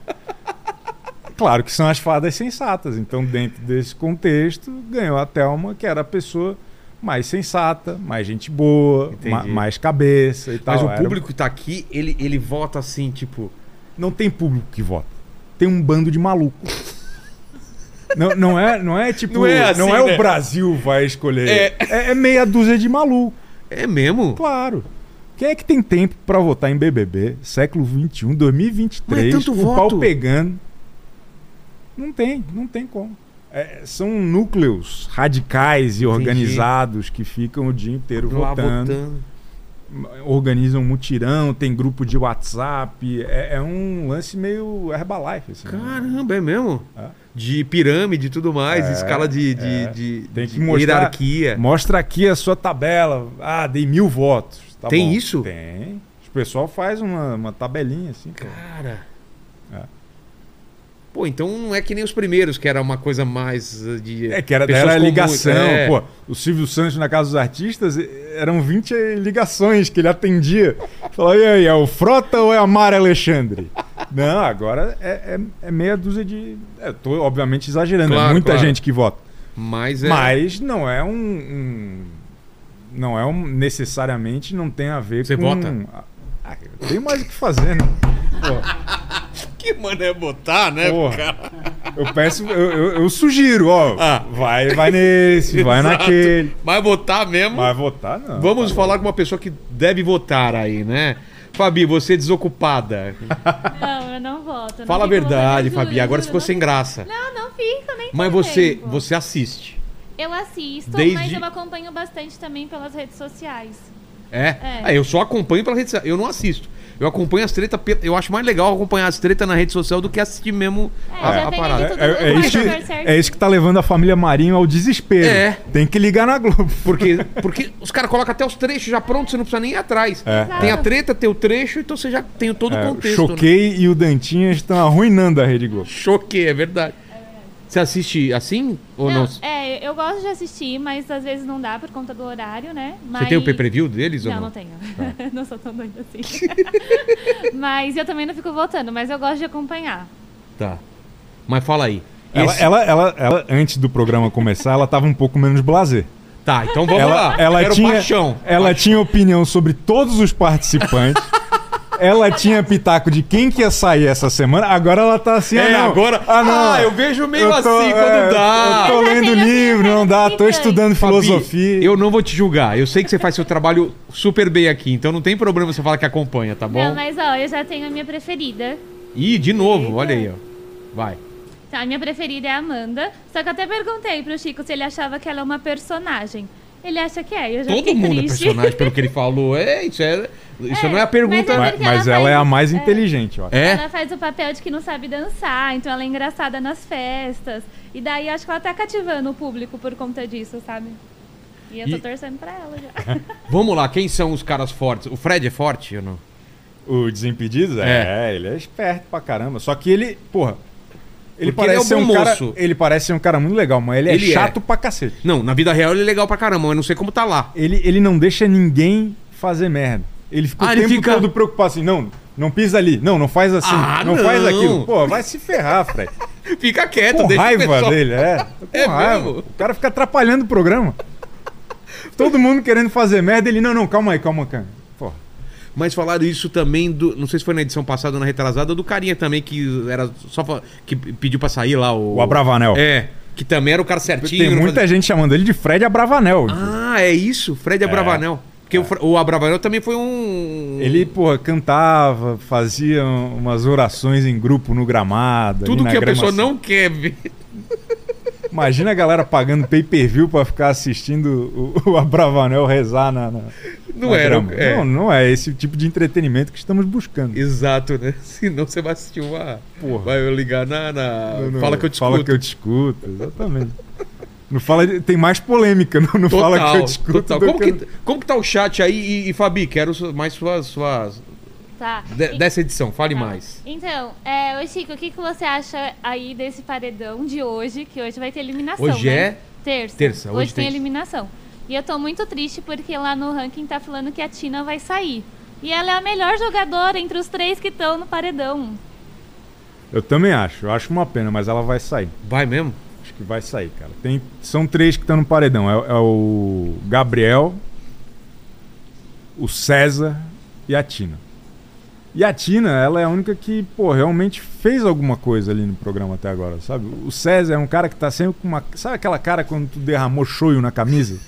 Claro que são as fadas sensatas. Então, dentro desse contexto, ganhou a Thelma, que era a pessoa mais sensata, mais gente boa, ma- mais cabeça e tal. Mas o Era- público que tá aqui, ele, ele vota assim, tipo. Não tem público que vota. Tem um bando de maluco. Não, não, é, não é tipo. Não é assim, não é né? o Brasil vai escolher. É. É, é meia dúzia de maluco. É mesmo? Claro. Quem é que tem tempo pra votar em BBB? Século 21, 2023, Mas é tanto o voto. pau pegando. Não tem, não tem como. É, são núcleos radicais e organizados que ficam o dia inteiro Lá votando, votando. Organizam mutirão, tem grupo de WhatsApp. É, é um lance meio Herbalife. Assim, né? Caramba, é mesmo? É. De pirâmide e tudo mais, É, escala de, de, é. de- Tem que mostrar- hierarquia. Mostra aqui a sua tabela. Ah, dei mil votos. Tá Tem bom. isso? Tem. O pessoal faz uma, uma tabelinha assim. pô. Cara. É. Pô, então não é que nem os primeiros, que era uma coisa mais uh, de. É, que era, era comuns. ligação. É. Pô, o Silvio Santos na Casa dos Artistas eh, eram 20 ligações que ele atendia. Falava, e aí, é o Frota ou é a Mara Alexandre? Não, agora é, é, é meia dúzia de. Eu tô, obviamente, exagerando. Claro, é muita claro. gente que vota. Mas é. Mas não é um. um- não é um. Necessariamente não tem a ver Você com. vota? Ah, eu tenho mais o que fazer, né? Pô, Que mané botar, né, Porra. cara? eu peço. Eu, eu- eu sugiro, ó. Ah. Vai, vai nesse, vai naquele. Mas votar mesmo. Mas votar não. Vamos falar com uma pessoa que deve votar aí, né? Fabi, você é desocupada. Não, eu não voto. eu não Fala a fico verdade, juro, Fabi. Agora juro, ficou não sem fico. graça. Não, não fico, nem Mas você, tempo. você assiste. Eu assisto, Desde- mas eu acompanho bastante também pelas redes sociais. É? É. Ah, eu só acompanho pela rede social. Eu não assisto. Eu acompanho as tretas, pe- eu acho mais legal acompanhar as tretas na rede social do que assistir mesmo É, a, a parada. É, é isso que, é isso que tá levando a família Marinho ao desespero. É. Tem que ligar na Globo. Porque, porque os caras colocam até os trechos já prontos, você não precisa nem ir atrás. É. Tem a treta, tem o trecho, então você já tem todo o É, o contexto. né? Choquei e o Dantinhas estão arruinando a Rede Globo. Choquei, é verdade. Você assiste assim ou não? Não, Você eu gosto de assistir, mas às vezes não dá por conta do horário, né? Mas... tem o pay-per-view deles Não, ou não não? tenho. [laughs] não sou tão doida assim. [laughs] mas eu também não fico votando, mas eu gosto de acompanhar. Tá. Mas fala aí. Ela, Esse- ela, ela, ela, antes do programa começar, ela tava um pouco menos blazer. Tá, então vamos Ela, lá. ela, Quero tinha, paixão. ela tinha opinião sobre todos os participantes. Ela tinha pitaco de quem que ia sair essa semana. Agora ela tá assim, É, ah, não. agora- Ah, não. Ah, eu vejo meio tô- assim quando é, dá. Eu tô Eu lendo livro, não dá. Tô estudando Fabi, filosofia. eu não vou te julgar. Eu sei que você faz seu trabalho super bem aqui, então não tem problema você falar que acompanha, tá bom? Não, mas ó, eu já tenho a minha preferida. Ih, de novo, olha aí, ó. Vai. Tá, a minha preferida é a Amanda. Só que eu até perguntei pro Chico se ele achava que ela é uma personagem. Ele acha que é, eu já Todo mundo é triste. personagem pelo que ele falou. É, isso é. Isso É, não é a pergunta. mas Mas, porque mas ela ela é a mais é. inteligente, ó. É? Ela faz o papel de que não sabe dançar, então ela é engraçada nas festas. E daí acho que ela tá cativando o público por conta disso, sabe? E eu tô E- torcendo pra ela já. [laughs] Vamos lá, quem são os caras fortes? O Fred é forte ou não? O Desimpedidos? É. É. ele é esperto pra caramba. Só que ele, porra. Ele Porque ele é parece um bom um cara, moço. ele parece ser um cara muito legal, mas ele, Ele é é. chato pra cacete. Não, na vida real ele é legal pra caramba, mas não sei como tá lá. Ele, ele não deixa ninguém fazer merda. Ele fica Ah, o tempo fica- todo preocupado assim, não, não pisa ali, não, não faz assim, Ah, não, faz não. aquilo. Pô, vai se ferrar, Fred. [laughs] Fica quieto, Com deixa raiva pessoal- dele, é. [laughs] Com É raiva. mesmo? O cara fica atrapalhando o programa. Todo mundo querendo fazer merda, ele, não, não, calma aí, calma, cara. Mas falaram isso também do. Não sei se foi na edição passada ou na retrasada, do carinha também que era só. que pediu pra sair lá o. o Abravanel. É. Que também era o cara certinho. Tem não muita fazia- gente chamando ele de Fred Abravanel. Ah, é isso? Fred Abravanel. Porque o Fre- o Abravanel também foi um. Ele, porra, cantava, fazia umas orações em grupo no gramado. Tudo que a pessoa assim. não quer ver. Imagina a galera pagando pay per view pra ficar assistindo o, o Abravanel rezar na. na Não na era. é. Não, não é esse tipo de entretenimento que estamos buscando. Exato, né? [laughs] Senão você vai assistir uma. Porra. Vai ligar na. na- Não, não, Fala que eu te Fala escuto. que eu te escuto, exatamente. Não fala, tem mais polêmica, não, não fala que eu te escuto. total. Como que- que, como que tá o chat aí? E, e, Fabi, quero mais suas. suas Tá. de- E- dessa edição, fale tá. mais. Então, é, ô Chico, o que, que você acha aí desse paredão de hoje? Que hoje vai ter eliminação. Hoje né? é Terça. terça, hoje Hoje, tem tem. eliminação. E eu tô muito triste porque lá no ranking tá falando que a Tina vai sair. E ela é a melhor jogadora entre os três que estão no paredão. Eu também acho, eu acho uma pena, mas ela vai sair. Vai mesmo? Acho que vai sair, cara. Tem, são três que estão no paredão. É, é o Gabriel, o César e a Tina. E a Tina, ela é a única que, pô, realmente fez alguma coisa ali no programa até agora, sabe? O César é um cara que tá sempre com uma. Sabe aquela cara quando tu derramou choio na camisa?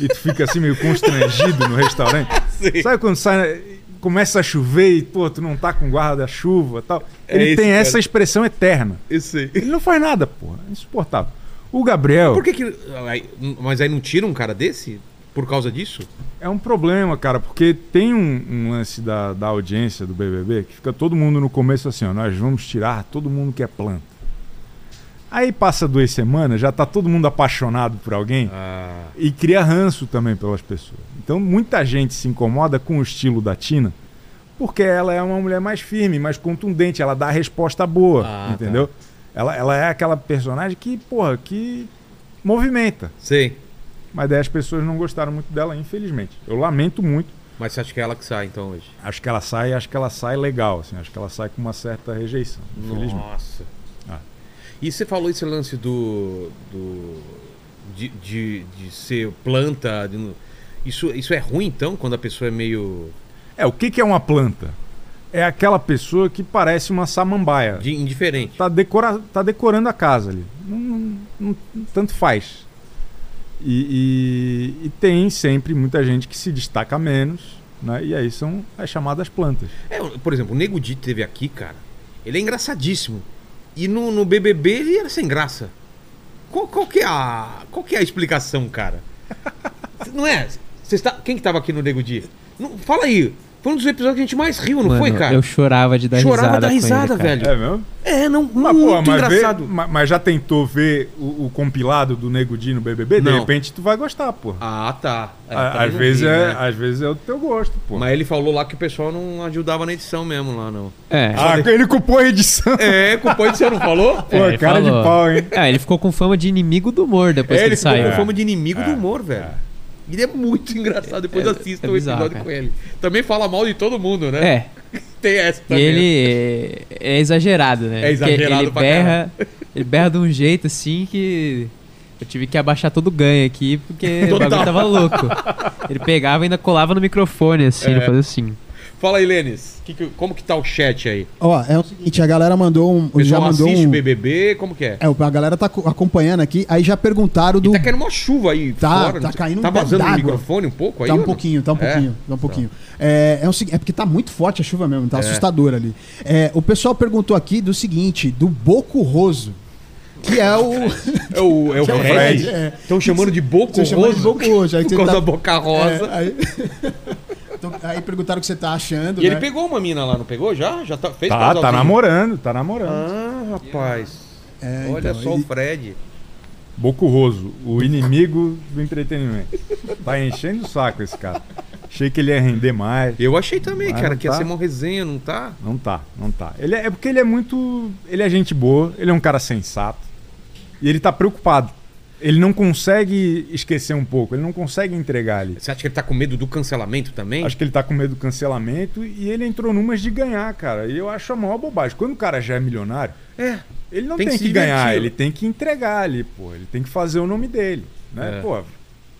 E tu fica assim meio constrangido no restaurante? [laughs] Sim. Sabe quando sai, começa a chover e, pô, tu não tá com guarda-chuva e tal? É Ele esse tem cara. essa expressão eterna. Isso aí. Ele não faz nada, porra. É insuportável. O Gabriel Por que que. Mas aí não tira um cara desse? Por causa disso? é um problema, cara, porque tem um, um lance da, da audiência do BBB que fica todo mundo no começo assim, ó, nós vamos tirar todo mundo que é planta. Aí passa duas semanas, já tá todo mundo apaixonado por alguém Ah. e cria ranço também pelas pessoas. Então muita gente se incomoda com o estilo da Tina porque ela é uma mulher mais firme, mais contundente, ela dá a resposta boa, Ah, entendeu? Ela, ela é aquela personagem que, porra, que movimenta. Sei. Mas daí as pessoas não gostaram muito dela, infelizmente. Eu lamento muito. Mas você acha que é ela que sai então hoje? Acho que ela sai, acho que ela sai legal, assim, acho que ela sai com uma certa rejeição, infelizmente. Nossa. Ah. E você falou esse lance do. do de, de, de ser planta. de isso, isso é ruim então, quando a pessoa é meio. É, o que, que é uma planta? É aquela pessoa que parece uma samambaia. de- indiferente. Tá, decora, tá decorando a casa ali. Não, não- não- tanto faz. E, e- e tem sempre muita gente que se destaca menos, né? E aí são as chamadas plantas. É, por exemplo, o Nego Di teve aqui, cara. Ele é engraçadíssimo. E no, no BBB ele era sem graça. Qual, qual que é a. Qual que é a explicação, cara? [laughs] Não é? Está, quem que tava aqui no Nego Di? Não, fala aí. Foi um dos episódios que a gente mais riu, não Mano, foi, cara? Eu chorava de dar Chorava risada. da com ele, risada, cara. velho. É mesmo? É, não, Mas, muito pô, mas, vê- engraçado. ma- mas já tentou ver o, o compilado do Nego Di no BBB? De Não. repente tu vai gostar, pô. Ah, tá. É, À- também às, vezes vi, é, né? às vezes é o teu gosto, pô. Mas ele falou lá que o pessoal não ajudava na edição mesmo lá, não. É. Ah, ele culpou a edição. É, culpou de você não falou? [laughs] Pô, É, ele cara de falou. pau, hein? É, ele ficou com fama de inimigo do humor depois É, que ele ele ficou saiu. com fama de inimigo do É. humor, velho. Ele é muito engraçado, depois É- assista é o bizarro, episódio cara. com ele. Também fala mal de todo mundo, né? É, [laughs] Tem essa e também. ele é exagerado, né? É exagerado Porque ele pra berra, ele berra de um jeito assim que eu tive que abaixar todo o ganho aqui porque [laughs] Total. o bagulho tava louco. [laughs] Ele pegava e ainda colava no microfone assim, É. ele fazia assim. Fala aí, Lênis. que que- como que tá o chat aí? Ó, é o seguinte, a galera mandou um. O já pessoal mandou assiste um. BBB, como que é? É, a galera tá co- acompanhando aqui. Aí já perguntaram do. E tá caindo uma chuva aí Tá, fora. tá caindo Tá um vazando o microfone um pouco aí? Tá um pouquinho, tá um É? pouquinho, tá um pouquinho. É, é, o segui- é porque tá muito forte a chuva mesmo, tá É. assustador ali. É, o pessoal perguntou aqui do seguinte, do Boco Roso, que é o... [laughs] É o, é o é Fred. Fred, é. Estão chamando de Boco Você chama de Roso. Boco Roso. Por causa tá- da boca rosa. É, aí... [laughs] Então, aí perguntaram o que você tá achando, E ele né? pegou uma mina lá, não pegou já? Já tá, fez Tá, tá namorando, tá namorando. Ah, rapaz. É, Olha então, só ele- o Fred. Bocurroso, o inimigo do entretenimento. Tá enchendo o saco esse cara. Achei que ele ia render mais. Eu achei também, Mas cara, que ia tá. ser uma resenha, não tá? Não tá, não tá. Ele é, é porque ele é muito. Ele é gente boa, ele é um cara sensato. E ele tá preocupado. Ele não consegue esquecer um pouco, ele não consegue entregar ali. Você acha que ele tá com medo do cancelamento também? Acho que ele tá com medo do cancelamento e ele entrou numas de ganhar, cara. E eu acho a maior bobagem. Quando o cara já é milionário, É. ele não Tem tem, que que, ganhar, ele tem que entregar ali, pô. Ele tem que fazer o nome dele. Né? É. Pô,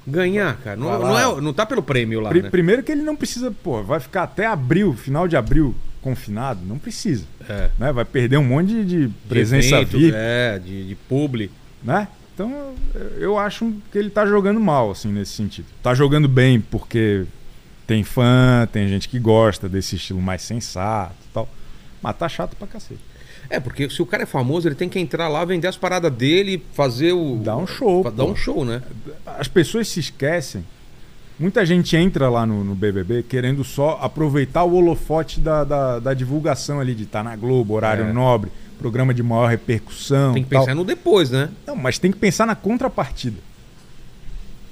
Ganhar, cara. Não, não, é, não tá pelo prêmio lá, pri- né? primeiro que ele não precisa, pô, vai ficar até abril, final de abril, confinado. Não precisa. É. Né? Vai perder um monte de, de De presença evento, VIP, É, de, de publi. né? Então, eu- acho que ele tá jogando mal, assim, nesse sentido. Tá jogando bem porque tem fã, tem gente que gosta desse estilo mais sensato e tal. Mas tá chato pra cacete. É, porque se o cara é famoso, ele tem que entrar lá, vender as paradas dele, fazer o. Dá um show, Dar pô. um show, né? As pessoas se esquecem. Muita gente entra lá no, no BBB querendo só aproveitar o holofote da, da, da divulgação ali, de estar na Globo, horário É. nobre, programa de maior repercussão. Tem que tal. pensar no depois, né? Não, mas tem que pensar na contrapartida.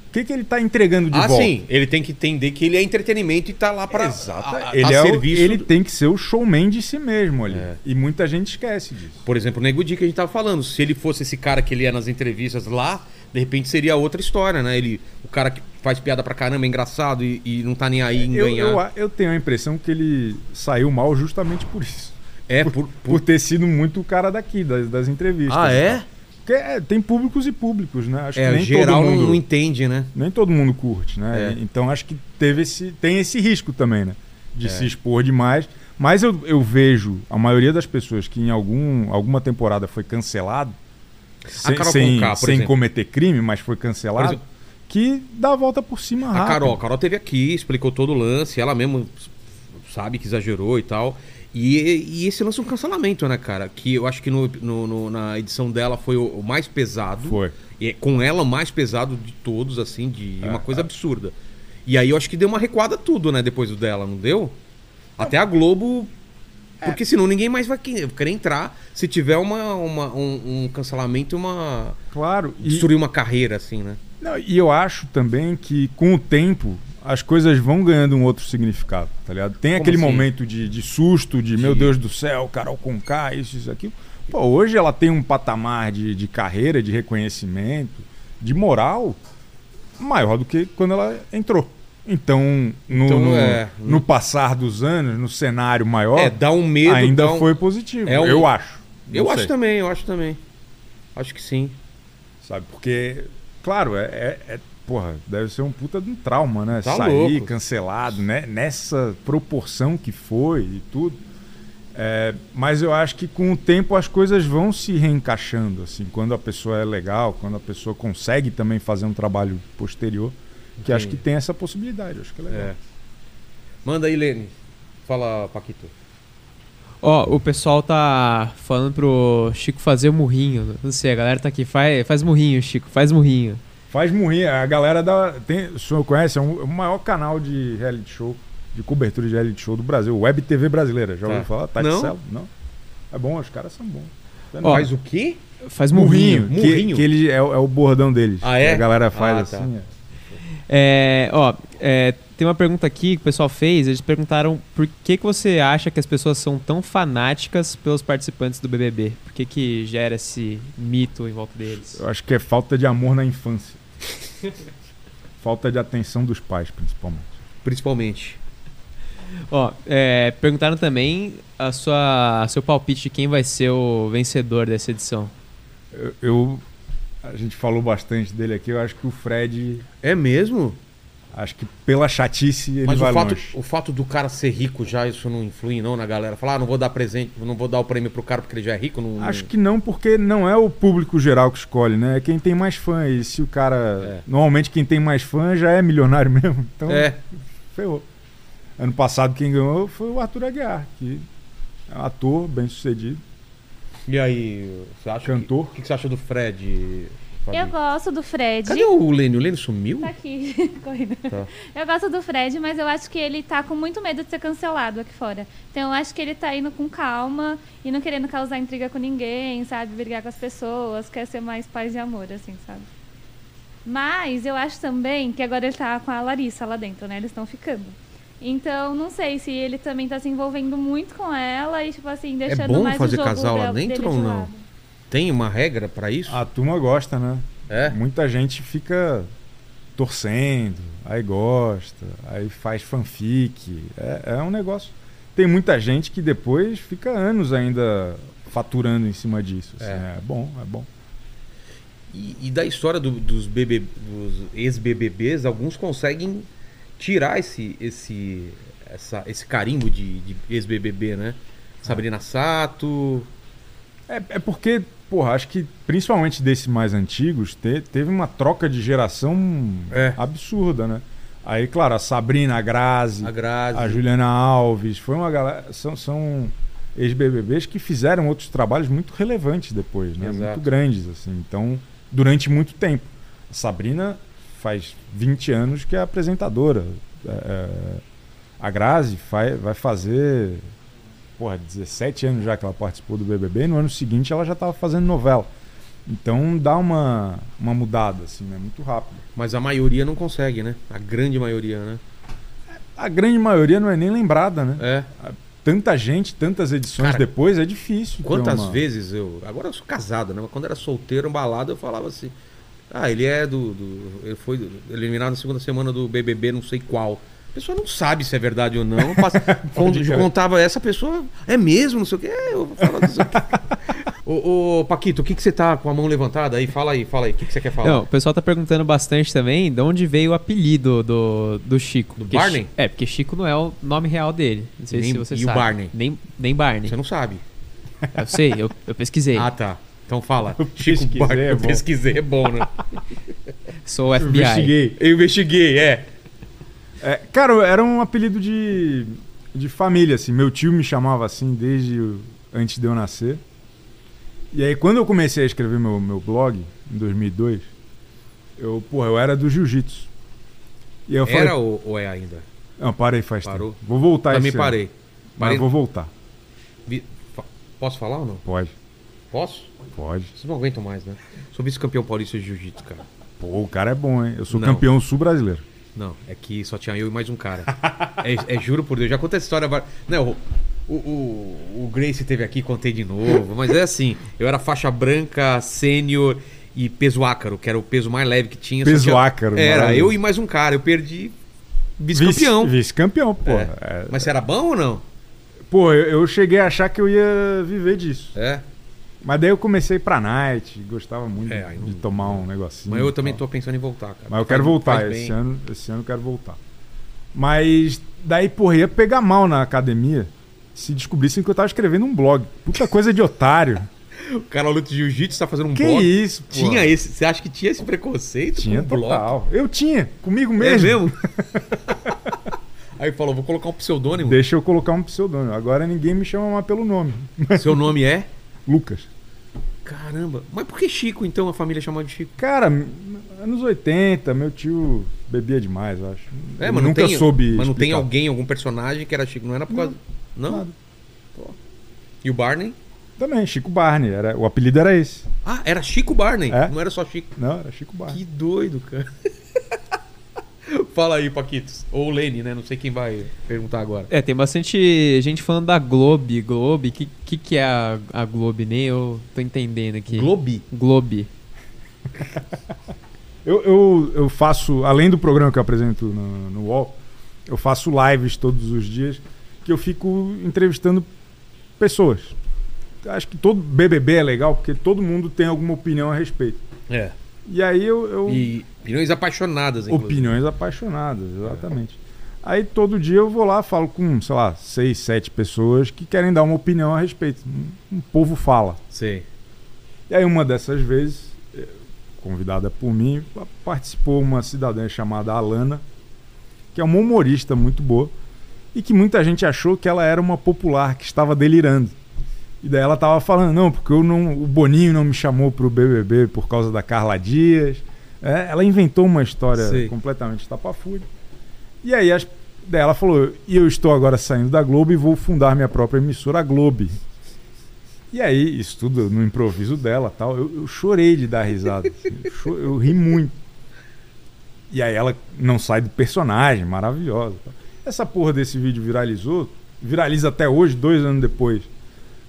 O que, que ele tá entregando de ah, volta? sim. Ele tem que entender que ele é entretenimento e tá lá pra. Exato. a- a- ele, tá é a o- serviço ele do- tem que ser o showman de si mesmo ali. É. E muita gente esquece disso. Por exemplo, o Nego Di que a gente tava falando. Se ele fosse esse cara que ele é nas entrevistas lá, de repente seria outra história, né? Ele, o cara que faz piada pra caramba, é engraçado e, e não tá nem aí em Eu, ganhar. eu, eu tenho a impressão que ele saiu mal justamente por isso. É, por. Por por... ter sido muito o cara daqui, das, das entrevistas. Ah, é? tal. Porque é, tem públicos e públicos, né? Acho É, que nem geral todo não- mundo, não entende, né? nem todo mundo curte, né? É. Então acho que teve esse, tem esse risco também, né? De É. se expor demais. Mas eu, eu vejo a maioria das pessoas que em algum, alguma temporada foi cancelado, sem, sem, Conká, sem exemplo. cometer crime, mas foi cancelado, exemplo- que dá a volta por cima A rápido. Carol, a Carol teve aqui, explicou todo o lance, ela mesmo sabe que exagerou e tal. E, e esse lance é um cancelamento, né, cara? Que eu acho que no, no- no- na edição dela foi o, o mais pesado. Foi. E é com ela o mais pesado de todos, assim, de É, uma coisa absurda. E aí eu acho que deu uma recuada tudo, né, depois do dela, não deu? Até a Globo. É. Porque senão ninguém mais vai que- querer entrar se tiver uma, uma- um, um cancelamento e uma. Claro. E, destruir uma carreira, assim, né? Não, e eu acho também que com o tempo as coisas vão ganhando um outro significado, tá ligado? Tem Como aquele assim? momento de, de susto, de meu De- Deus do céu, Carol Conká, isso, isso, aquilo. Pô, hoje ela tem um patamar de, de carreira, de reconhecimento, de moral maior do que quando ela entrou. Então, no, Então, no, é. no passar dos anos, no cenário maior, É, dá um medo. ainda um- foi positivo. é um- Eu acho. Eu acho sei. também, eu acho também. Acho que sim. Sabe? Porque, claro, é, é- é- Porra, deve ser um puta de um trauma, né? Tá Sair louco. cancelado, né? Nessa proporção que foi e tudo. É, mas eu acho que com o tempo as coisas vão se reencaixando, assim, quando a pessoa é legal, quando a pessoa consegue também fazer um trabalho posterior, que acho que tem essa possibilidade, acho que é legal. É. Manda aí, Lene. Fala, Paquito. Ó, o pessoal tá falando pro Chico fazer o murrinho. Não sei, a galera tá aqui. Faz, faz murrinho, Chico, faz murrinho. Faz morrer, a galera da. Tem, o senhor conhece? É um- o maior canal de reality show de cobertura de reality show do Brasil, Web TV brasileira. Já Tá. ouviu falar? Tati Não. Celo? Não. É bom, os caras são bons. Ó, Faz o quê? Faz murrinho. que, Murrinho? que ele é, o- é o bordão deles. Ah, é? Que A galera faz Ah, tá. assim. é. É, ó, é, tem uma pergunta aqui que o pessoal fez. Eles perguntaram por que, que você acha que as pessoas são tão fanáticas pelos participantes do BBB? Por que, que gera esse mito em volta deles? Eu acho que é falta de amor na infância. [laughs] falta de atenção dos pais, principalmente. Principalmente. Ó, é, perguntaram também a sua, seu palpite de quem vai ser o vencedor dessa edição. Eu, eu- a gente falou bastante dele aqui. Eu acho que o Fred, É mesmo? Acho que pela chatice ele Mas vai o fato, longe. o fato do cara ser rico já, isso não influi não na galera? Falar, ah, não vou dar presente, não vou dar o prêmio pro cara porque ele já é rico? Não, Acho que não, porque não é o público geral que escolhe, né? É quem tem mais fã. E se o cara. É. Normalmente quem tem mais fã já é milionário [laughs] mesmo. Então, É, ferrou. Ano passado quem ganhou foi o Arthur Aguiar, que é um ator bem sucedido, e aí, você acha cantor. O que, que você acha do Fred? Eu gosto do Fred. Cadê o Lênio? O Lênio sumiu? Tá aqui, [laughs] correndo. Tá. Eu gosto do Fred, mas eu acho que ele tá com muito medo de ser cancelado aqui fora. Então eu acho que ele tá indo com calma e não querendo causar intriga com ninguém, sabe? Brigar com as pessoas, quer ser mais paz e amor, assim, sabe? Mas eu acho também que agora ele tá com a Larissa lá dentro, né? Eles estão ficando. Então, não sei se ele também tá se envolvendo muito com ela e, tipo assim, deixando bom mais fazer o jogo casal lá dentro ou não? Tem uma regra pra isso? A turma gosta, né? é? Muita gente fica torcendo, aí gosta, aí faz fanfic. É, é um negócio. Tem muita gente que depois fica anos ainda faturando em cima disso. assim. É. É. bom, é bom. E, e da história do- dos, BB dos ex-BBBs, alguns conseguem tirar esse, esse, essa- esse carimbo de, de ex-BBB, né? Sabrina Sato. É, é porque, porra, acho que principalmente desses mais antigos, te- teve uma troca de geração É. absurda, né? Aí, claro, a Sabrina, a Grazi, A Grazi. a Juliana Alves, foi uma galera. São, são ex-BBBs que fizeram outros trabalhos muito relevantes depois, né? Exato. Muito grandes, assim. Então, durante muito tempo. A Sabrina faz 20 anos que é apresentadora. É, é, a Grazi vai, vai fazer. Porra, 17 anos já que ela participou do BBB. E no ano seguinte ela já estava fazendo novela. Então dá uma, uma mudada, assim, né? Muito rápido. Mas a maioria não consegue, né? A grande maioria, né? A grande maioria não é nem lembrada, né? É. Tanta gente, tantas edições Cara, depois, é difícil. Quantas uma- vezes eu. Agora eu sou casado, né? Mas quando era solteiro, balada, eu falava assim. Ah, ele é do. do- ele foi eliminado na segunda semana do BBB, não sei qual. A pessoa não sabe se é verdade ou não. Passa, [laughs] quando contava essa pessoa, é mesmo, não sei o quê. É, eu falava [laughs] ô, ô, Paquito, o que, que você tá com a mão levantada aí? Fala aí, fala aí. O que, que você quer falar? Não, o pessoal tá perguntando bastante também de onde veio o apelido do, do Chico. Do Porque Barney? Chi- É, porque Chico não é o nome real dele. Não sei Nem- se você e o sabe. Barney? Nem, nem Barney. Você não sabe. Eu sei, eu, eu pesquisei. Ah, tá. Então fala. Eu Chico pesquisei, Barney. é eu pesquisei, é bom, né? [laughs] Sou o Eu FBI. investiguei. Eu investiguei, é. É, cara, era um apelido de, de família, assim. Meu tio me chamava assim desde antes de eu nascer. E aí, quando eu comecei a escrever meu, meu blog, em 2002, eu, porra, eu era do jiu-jitsu. E Era falei, ou, ou é ainda? não, parei faz Parou? tempo. Vou voltar Também ano. parei. Mas Parei- vou voltar. Vi- Posso falar ou não? Pode, Posso? pode. Vocês não aguentam mais, né? Sou vice-campeão paulista de jiu-jitsu, cara. Pô, o cara é bom, hein? Eu sou Não. campeão sul-brasileiro. Não, é que só tinha eu e mais um cara. [laughs] é, é juro por Deus, já contei essa história. Não, o, o, o Grace teve aqui, contei de novo. Mas é assim: eu era faixa branca, sênior e peso ácaro, que era o peso mais leve que tinha. Peso tinha- ácaro, Era, eu e mais um cara. Eu perdi vice-campeão. Vice- Vice-campeão, pô. É. É. Mas você era bom ou não? Pô, eu, eu cheguei a achar que eu ia viver disso. É. Mas daí eu comecei pra night, gostava muito É, de tomar um negocinho. Mas eu também tô pensando em voltar, cara. Mas eu quero voltar, esse bem. ano, esse ano eu quero voltar. Mas daí, porra, ia pegar mal na academia se descobrissem que eu tava escrevendo um blog. Puta coisa de otário. [laughs] O cara luta de jiu-jitsu, tá fazendo um que blog. isso, pô. Tinha esse. Você acha que tinha esse preconceito? Tinha blog? total. Eu tinha, comigo É mesmo. mesmo? [laughs] Aí falou, vou colocar um pseudônimo. Deixa eu colocar um pseudônimo. Agora ninguém me chama mais pelo nome. Seu nome é? Lucas. Caramba. Mas por que Chico, então, a família chamava de Chico? Cara, anos 80, meu tio bebia demais, eu acho. É, mas não nunca tem, soube. mas não tem explicar. alguém, algum personagem que era Chico, não era por causa... Não? nada. E o Barney? Também, Chico Barney. Era, o apelido era esse. Ah, era Chico Barney, É? não era só Chico. Não, era Chico Barney. Que doido, cara. [laughs] [laughs] Fala aí, Paquitos. Ou Lene, né? Não sei quem vai perguntar agora. É, tem bastante gente falando da Globe. Globe, o que, que, que é a, a Globe? Nem eu tô entendendo aqui. Globi. Globe. [laughs] Eu, eu, eu faço, além do programa que eu apresento no, no UOL, eu faço lives todos os dias que eu fico entrevistando pessoas. Acho que todo BBB é legal porque todo mundo tem alguma opinião a respeito. É. E aí eu. eu E opiniões apaixonadas, inclusive. opiniões apaixonadas, exatamente. Aí todo dia eu vou lá, falo com, sei lá, seis, sete pessoas que querem dar uma opinião a respeito. Um, um povo fala. Sei. E aí uma dessas vezes, eh, convidada por mim, pa- participou uma cidadã chamada Alana, que é uma humorista muito boa, e que muita gente achou que ela era uma popular, que estava delirando. E daí ela tava falando, não, porque eu não, o Boninho não me chamou pro BBB por causa da Carla Dias. É, ela inventou uma história Sei. completamente estapafúrdia. E aí as, daí ela falou, e eu estou agora saindo da Globo e vou fundar minha própria emissora, a Globe. E aí, isso tudo no improviso dela tal, eu, eu chorei de dar risada. assim, eu, cho- eu ri muito. E aí ela não sai do personagem, maravilhosa. tal. Essa porra desse vídeo viralizou, viraliza até hoje, dois anos depois.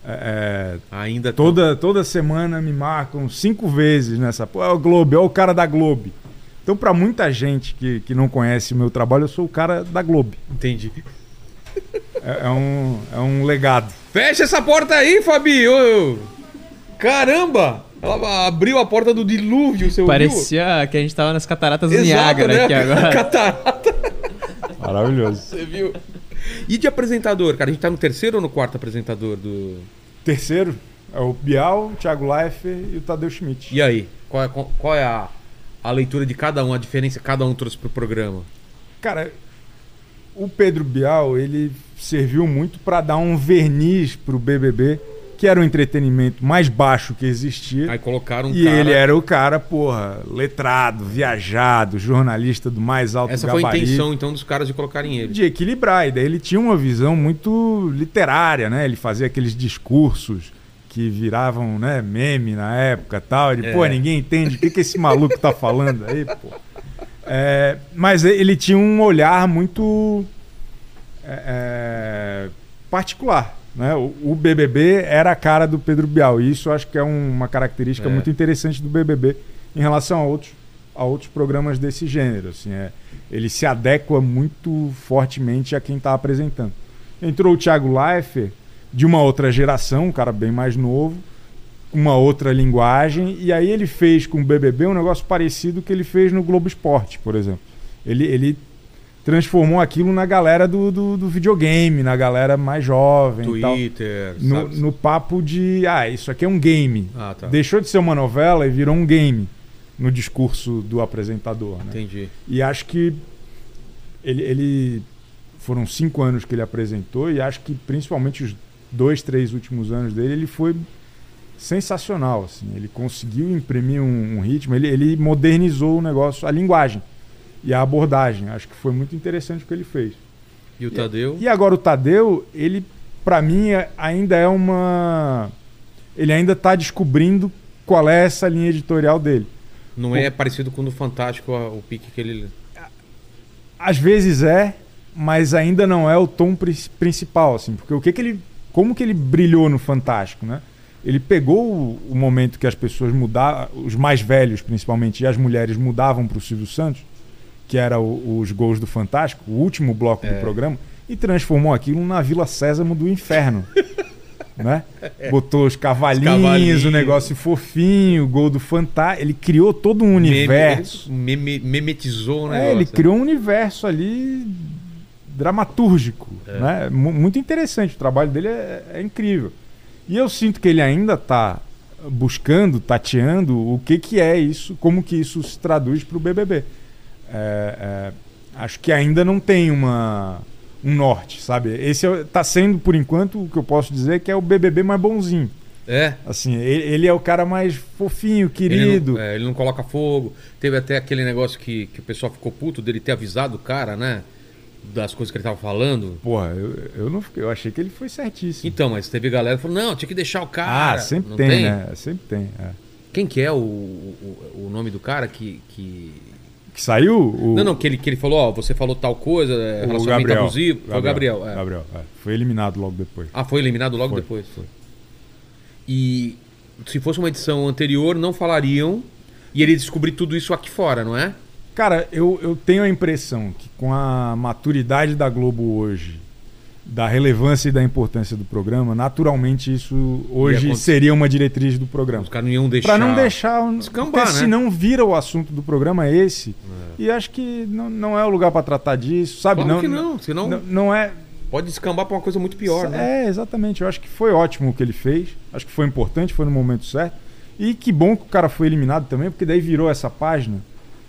É, é, Ainda toda, toda semana me marcam cinco vezes nessa. Pô, é o Globo, é o cara da Globo. Então, pra muita gente que, que não conhece o meu trabalho, eu sou o cara da Globo. Entendi. É, é um, é um legado. Fecha essa porta aí, Fabi! Ô, Caramba! Ela abriu a porta do dilúvio, seu Parecia que a gente tava nas cataratas do Exato, Niágara né? aqui agora. [laughs] Catarata, Maravilhoso. você viu? E de apresentador, cara? A gente tá no terceiro ou no quarto apresentador do. Terceiro é o Bial, o Thiago Leifert e o Tadeu Schmidt. E aí? Qual é, qual é a, a leitura de cada um, a diferença que cada um trouxe pro programa? Cara, o Pedro Bial, ele serviu muito para dar um verniz pro BBB, que era o entretenimento mais baixo que existia. Aí colocaram um e cara. ele era o cara, porra, letrado, viajado, jornalista do mais alto Essa foi a gabarito. intenção, então, dos caras de colocarem ele. de equilibrar. E daí ele tinha uma visão muito literária, né? Ele fazia aqueles discursos que viravam né, meme na época tal. Ele, É. pô, ninguém entende o que, que esse maluco tá falando aí, pô. É, mas ele tinha um olhar muito é, é, particular. Né? O, o BBB era a cara do Pedro Bial. E isso acho que é um- uma característica É. muito interessante do BBB em relação a outros, a outros programas desse gênero. Assim, é, ele se adequa muito fortemente a quem está apresentando. Entrou o Thiago Leifert, de uma outra geração, um cara bem mais novo, uma outra linguagem, e aí ele fez com o BBB um negócio parecido que ele fez no Globo Esporte, por exemplo. Ele, ele transformou aquilo na galera do, do, do videogame, na galera mais jovem e tal. Twitter, No, sabe? no papo de, ah, isso aqui é um game. Ah, tá. Deixou de ser uma novela e virou um game no discurso do apresentador. Né? Entendi. E acho que ele, ele- foram cinco anos que ele apresentou e acho que principalmente os dois, três últimos anos dele ele foi sensacional. Assim. Ele conseguiu imprimir um, um ritmo, ele, ele modernizou o negócio, a linguagem e a abordagem. Acho que foi muito interessante o que ele fez. E o Tadeu? E agora o Tadeu, ele para mim é- ainda é uma ele ainda está descobrindo qual é essa linha editorial dele. Não é parecido com o do Fantástico, o pique que ele. Às vezes é, mas ainda não é o tom pri- principal, assim, porque o que que ele, como que ele brilhou no Fantástico, né? Ele pegou o, o momento que as pessoas mudavam, os mais velhos principalmente, e as mulheres mudavam para o Silvio Santos, que era o- os gols do Fantástico, o último bloco do É. programa, e transformou aquilo na Vila Sésamo do inferno. [laughs] né? Botou os cavalinhos, cavalinhos. o negócio fofinho, o gol do Fantástico. Ele criou todo um universo. Meme, ele memetizou, né? É, ele criou um universo ali dramatúrgico, É. né? Mu- Muito interessante, o trabalho dele é, é incrível. E eu sinto que ele ainda está buscando, tateando o que, que é isso, como que isso se traduz para o BBB. É, é, acho que ainda não tem uma, um norte, sabe? Esse está sendo, por enquanto, o que eu posso dizer que é o BBB mais bonzinho. É. Assim, ele, ele é o cara mais fofinho, querido. Ele não, é, ele não coloca fogo. Teve até aquele negócio que, que o pessoal ficou puto dele ter avisado o cara, né? Das coisas que ele tava falando. Porra, eu, eu não fiquei, eu achei que ele foi certíssimo. Então, mas teve galera que falou, não, tinha que deixar o cara. ah, sempre Não tem, né? Sempre tem. é. Quem que é o, o, o nome do cara que... que... Que saiu o, Não, não, que ele, que ele falou, ó, você falou tal coisa, é, o relacionamento Gabriel. abusivo. Foi o Gabriel, é. Gabriel, é. Foi eliminado logo depois. Ah, foi eliminado logo Foi, depois? foi. E se fosse uma edição anterior, não falariam. E ele descobrir tudo isso aqui fora, não é? Cara, eu, eu tenho a impressão que com a maturidade da Globo hoje, da relevância e da importância do programa, naturalmente isso hoje acontecer. seria uma diretriz do programa. Os caras não iam deixar. Pra não deixar. Descambar, porque né? senão vira o assunto do programa esse. E acho que não, não é o lugar pra tratar disso, sabe? Claro que não, senão não, não é. pode descambar pra uma coisa muito pior, né? É, exatamente. Eu acho que foi ótimo o que ele fez. Acho que foi importante, foi no momento certo. E que bom que o cara foi eliminado também, porque daí virou essa página.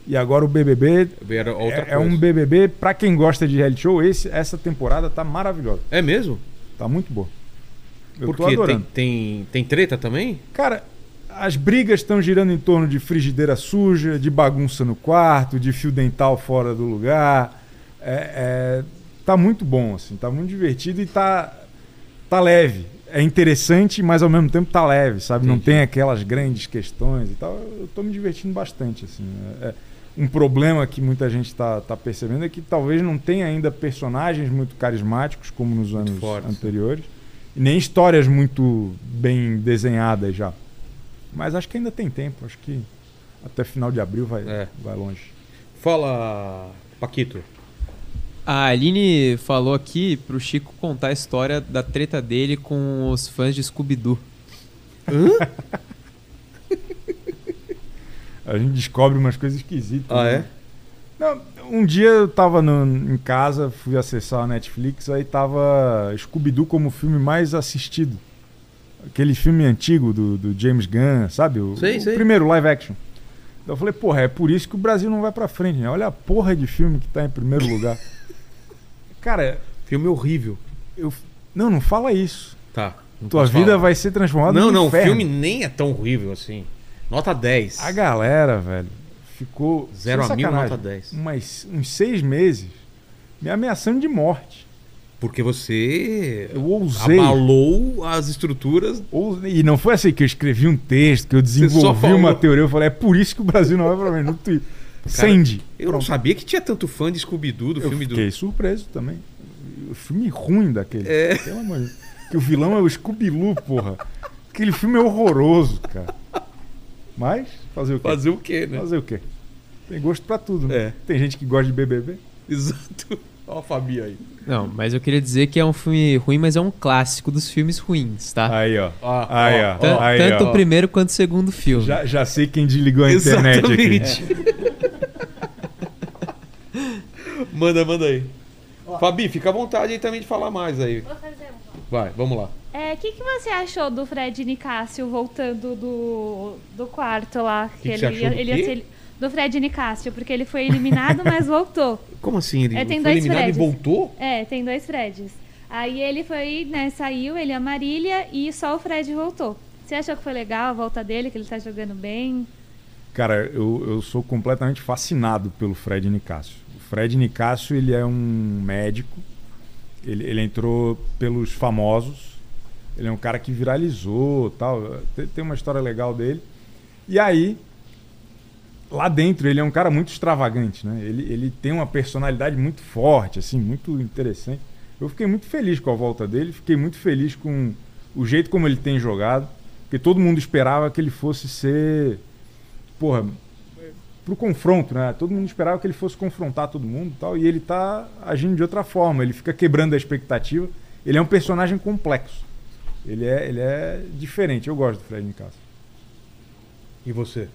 E agora o BBB é, é um BBB pra quem gosta de reality show. Esse, essa temporada tá maravilhosa. É mesmo? Tá muito boa. Eu tô Porque tem, adorando. tem, tem treta também? Cara, as brigas estão girando em torno de frigideira suja, de bagunça no quarto, de fio dental fora do lugar. É, é, tá muito bom, assim, tá muito divertido e tá, tá leve. É interessante, mas ao mesmo tempo tá leve, sabe? Não Entendi. tem aquelas grandes questões e tal. Eu tô me divertindo bastante, assim. É- é um problema que muita gente tá, tá percebendo é que talvez não tenha ainda personagens muito carismáticos como nos anos fortes. anteriores e nem histórias muito bem desenhadas já. Mas acho que ainda tem tempo. Acho que até final de abril vai, É. vai longe. Fala, Paquito. A Aline falou aqui pro Chico contar a história da treta dele com os fãs de Scooby-Doo. [laughs] A gente descobre umas coisas esquisitas. Ah, né? é? Não, um dia eu tava no- em casa, fui acessar a Netflix, aí tava Scooby-Doo como o filme mais assistido. Aquele filme antigo do, do James Gunn, sabe? O, Sei, o sei. primeiro live action. Então eu falei, porra, é por isso que o Brasil não vai pra frente, né? Olha a porra de filme que tá em primeiro lugar. [laughs] Cara, Filme horrível. eu. Não, não fala isso. Tá. Tua vida falar. vai ser transformada Não, não, o filme nem é tão horrível assim. Nota 10. A galera, velho, ficou. Zero a mil, nota 10. Umas, uns seis meses me ameaçando de morte. Porque você Eu ousei. abalou as estruturas. E não foi assim que eu escrevi um texto, que eu desenvolvi uma teoria. Eu falei, é por isso que o Brasil não vai pra frente. No Twitter. [laughs] Sandy. Eu não sabia que tinha tanto fã de Scooby-Doo do Eu filme do. fiquei surpreso também. O filme ruim daquele. É. Pelo amor de Deus. Que o vilão é o Scooby-Loo, porra. Aquele filme é horroroso, cara. [laughs] Mas, fazer o quê? Fazer o quê, né? Fazer o quê? Tem gosto pra tudo, né? É. Tem gente que gosta de BBB. Exato. [laughs] Ó a Fabi aí. Não, mas eu queria dizer que é um filme ruim, mas é um clássico dos filmes ruins, tá? Aí, ó. Ó, Aí, ó, ó. Aí, tanto ó. o primeiro quanto o segundo filme. Já, já sei quem desligou a internet aqui. Exatamente. [laughs] manda, manda aí. Fabi, fica à vontade aí também de falar mais aí. Vou fazer um. Vai, vamos lá. É, o que, que você achou do Fred Nicásio voltando do, do quarto lá? Que que você achou do ele ia quê? ser- do Fred Nicásio, porque ele foi eliminado, mas voltou. [laughs] Como assim? Ele É, tem foi dois eliminado Freds. e voltou? É, tem dois Freds. Aí ele foi, né, saiu, ele e a Marília, e só o Fred voltou. Você achou que foi legal a volta dele, que ele tá jogando bem? Cara, eu, eu sou completamente fascinado pelo Fred Nicásio. O Fred Nicásio, ele é um médico. Ele, ele entrou pelos famosos. Ele é um cara que viralizou tal. Tem, tem uma história legal dele. E aí, lá dentro, ele é um cara muito extravagante, né? Ele, ele tem uma personalidade muito forte, assim, muito interessante. Eu fiquei muito feliz com a volta dele. Fiquei muito feliz com o jeito como ele tem jogado. Porque todo mundo esperava que ele fosse ser porra, pro confronto, né? Todo mundo esperava que ele fosse confrontar todo mundo e tal, e ele tá agindo de outra forma, ele fica quebrando a expectativa. Ele é um personagem complexo. Ele é, ele é diferente. Eu gosto do Fred Nicasso. E você?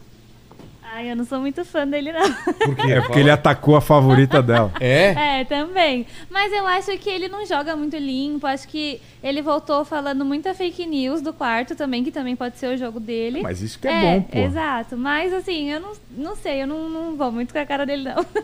Ai, eu não sou muito fã dele, não. Por quê? É porque ele atacou a favorita dela. [laughs] É? É, também. Mas eu acho que ele não joga muito limpo. Acho que ele voltou falando muita fake news do quarto também, que também pode ser o jogo dele. Mas isso que é, bom, pô. Exato. Mas assim, eu não, não sei, eu não, não vou muito com a cara dele, não. [laughs]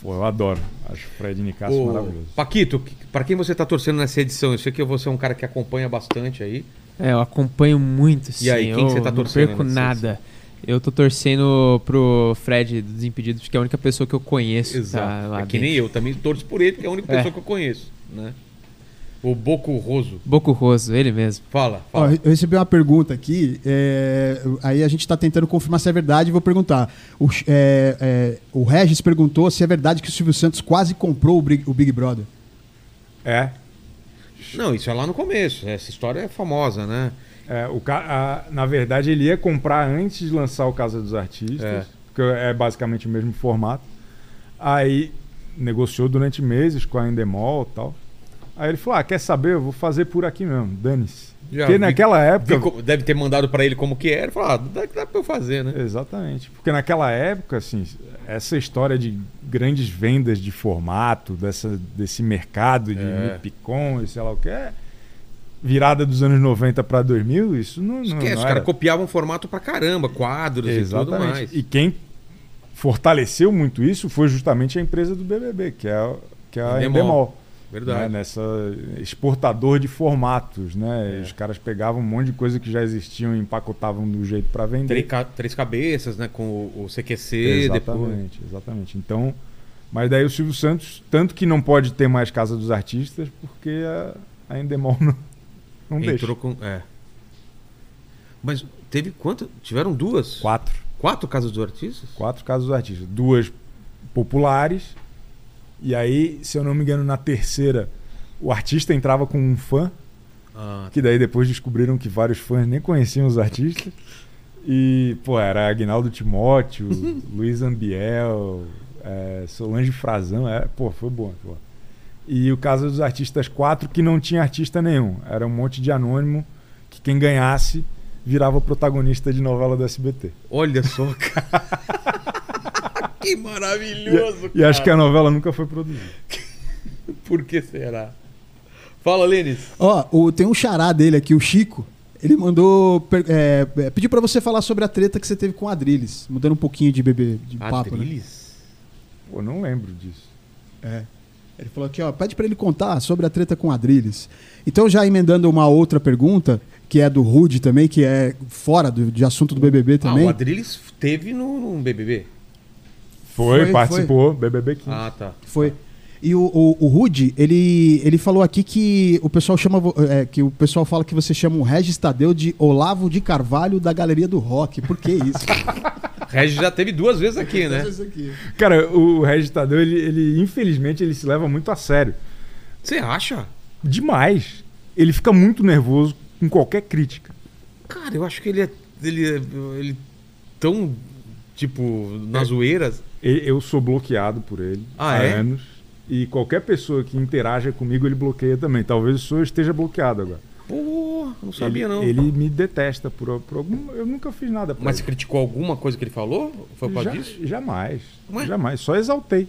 Pô, eu adoro. Acho o Fred Nicasso Ô, maravilhoso. Paquito, pra quem você tá torcendo nessa edição? Eu sei que você é um cara que acompanha bastante aí. É, eu acompanho muito, sim. E aí, quem eu que você tá não torcendo perco nessa nada. Eu tô torcendo pro Fred dos Impedidos, porque é a única pessoa que eu conheço. Exato. Tá lá é que nem dentro. eu, também torço por ele, porque é a única É. pessoa que eu conheço, né? O Boco Roso. Boco Roso, ele mesmo. Fala, Ó, fala. eu recebi uma pergunta aqui, é, aí a gente está tentando confirmar se é verdade e vou perguntar. O, é, é, o Regis perguntou se é verdade que o Silvio Santos quase comprou o Big, o Big Brother. É. Não, isso é lá no começo. Essa história é famosa, né? É, o a- na verdade, ele ia comprar antes de lançar o Casa dos Artistas, É. porque é basicamente o mesmo formato. Aí negociou durante meses com a Endemol e tal. Aí ele falou: Ah, quer saber? Eu vou fazer por aqui mesmo, dane-se. Já Porque vi- naquela época. Vi Deve ter mandado pra ele como que era. Falou, ah, dá, dá pra eu fazer, né? Exatamente. Porque naquela época, assim, essa história de grandes vendas de formato, dessa, desse mercado de É. Mipicon e sei lá o que, é, virada dos anos 90 para 2000, isso não, não, Esquece, não os caras copiavam formato pra caramba, quadros e tudo mais. Exatamente. E quem fortaleceu muito isso foi justamente a empresa do BBB, que é, a- que é a Endemol. Endemol. Verdade. né, nessa exportador de formatos, né? É. Os caras pegavam um monte de coisa que já existiam e empacotavam do jeito para vender. Três, ca- três cabeças, né? Com o, o CQC, depois. Exatamente, exatamente. Então, mas daí o Silvio Santos, tanto que não pode ter mais Casa dos Artistas, porque a, a Endemol [laughs] não, não deixa. Entrou com. É. Mas teve quanto? Tiveram duas? Quatro. Quatro casas dos artistas? Quatro Casas dos Artistas. Duas populares. E aí, se eu não me engano, na terceira, o artista entrava com um fã, Ah, que daí depois descobriram que vários fãs nem conheciam os artistas. E, pô, era Agnaldo Timóteo, [laughs] Luiz Ambiel, é, Solange Frazão. É, pô, foi bom. Pô. E o caso dos artistas quatro, que não tinha artista nenhum. Era um monte de anônimo que quem ganhasse virava protagonista de novela do SBT. olha só, cara. [laughs] que maravilhoso, E acho que a novela nunca foi produzida. [laughs] Por que será? Fala, Lênis. Ó, o- tem um xará dele aqui, o Chico. Ele mandou. É, é, pediu pra você falar sobre a treta que você teve com a Adrilles. Mudando um pouquinho de bebê de papo, né? Adriles? Pô, não lembro disso. É. Ele falou aqui, ó, pede pra ele contar sobre a treta com Adrilles. Então, já emendando uma outra pergunta, que é do Rude também, que é fora do, de assunto do BBB Ah, também. o Adriles teve no, no BBB. Foi, Foi, participou, BBB 15. Ah, tá. Foi. E o, o, o Rude, ele, ele falou aqui que o pessoal chama. é, que o pessoal fala que você chama o Regis Tadeu de Olavo de Carvalho da Galeria do Rock. Por que isso? [laughs] Regis já teve duas vezes aqui, né? Aqui. Cara, o Regis Tadeu, ele, ele, infelizmente, ele se leva muito a sério. Você acha? Demais. Ele fica muito nervoso com qualquer crítica. Cara, eu acho que ele é. Ele, é- ele tão. Tipo, nas zoeiras. E- Eu sou bloqueado por ele Ah, há é? anos. E qualquer pessoa que interaja comigo, ele bloqueia também. Talvez o senhor esteja bloqueado agora. Pô, não sabia ele, não. Ele me detesta por, por algum. Eu nunca fiz nada Mas você ele. criticou alguma coisa que ele falou? Foi por causa Ja- disso? Jamais. Ué? Jamais. Só exaltei.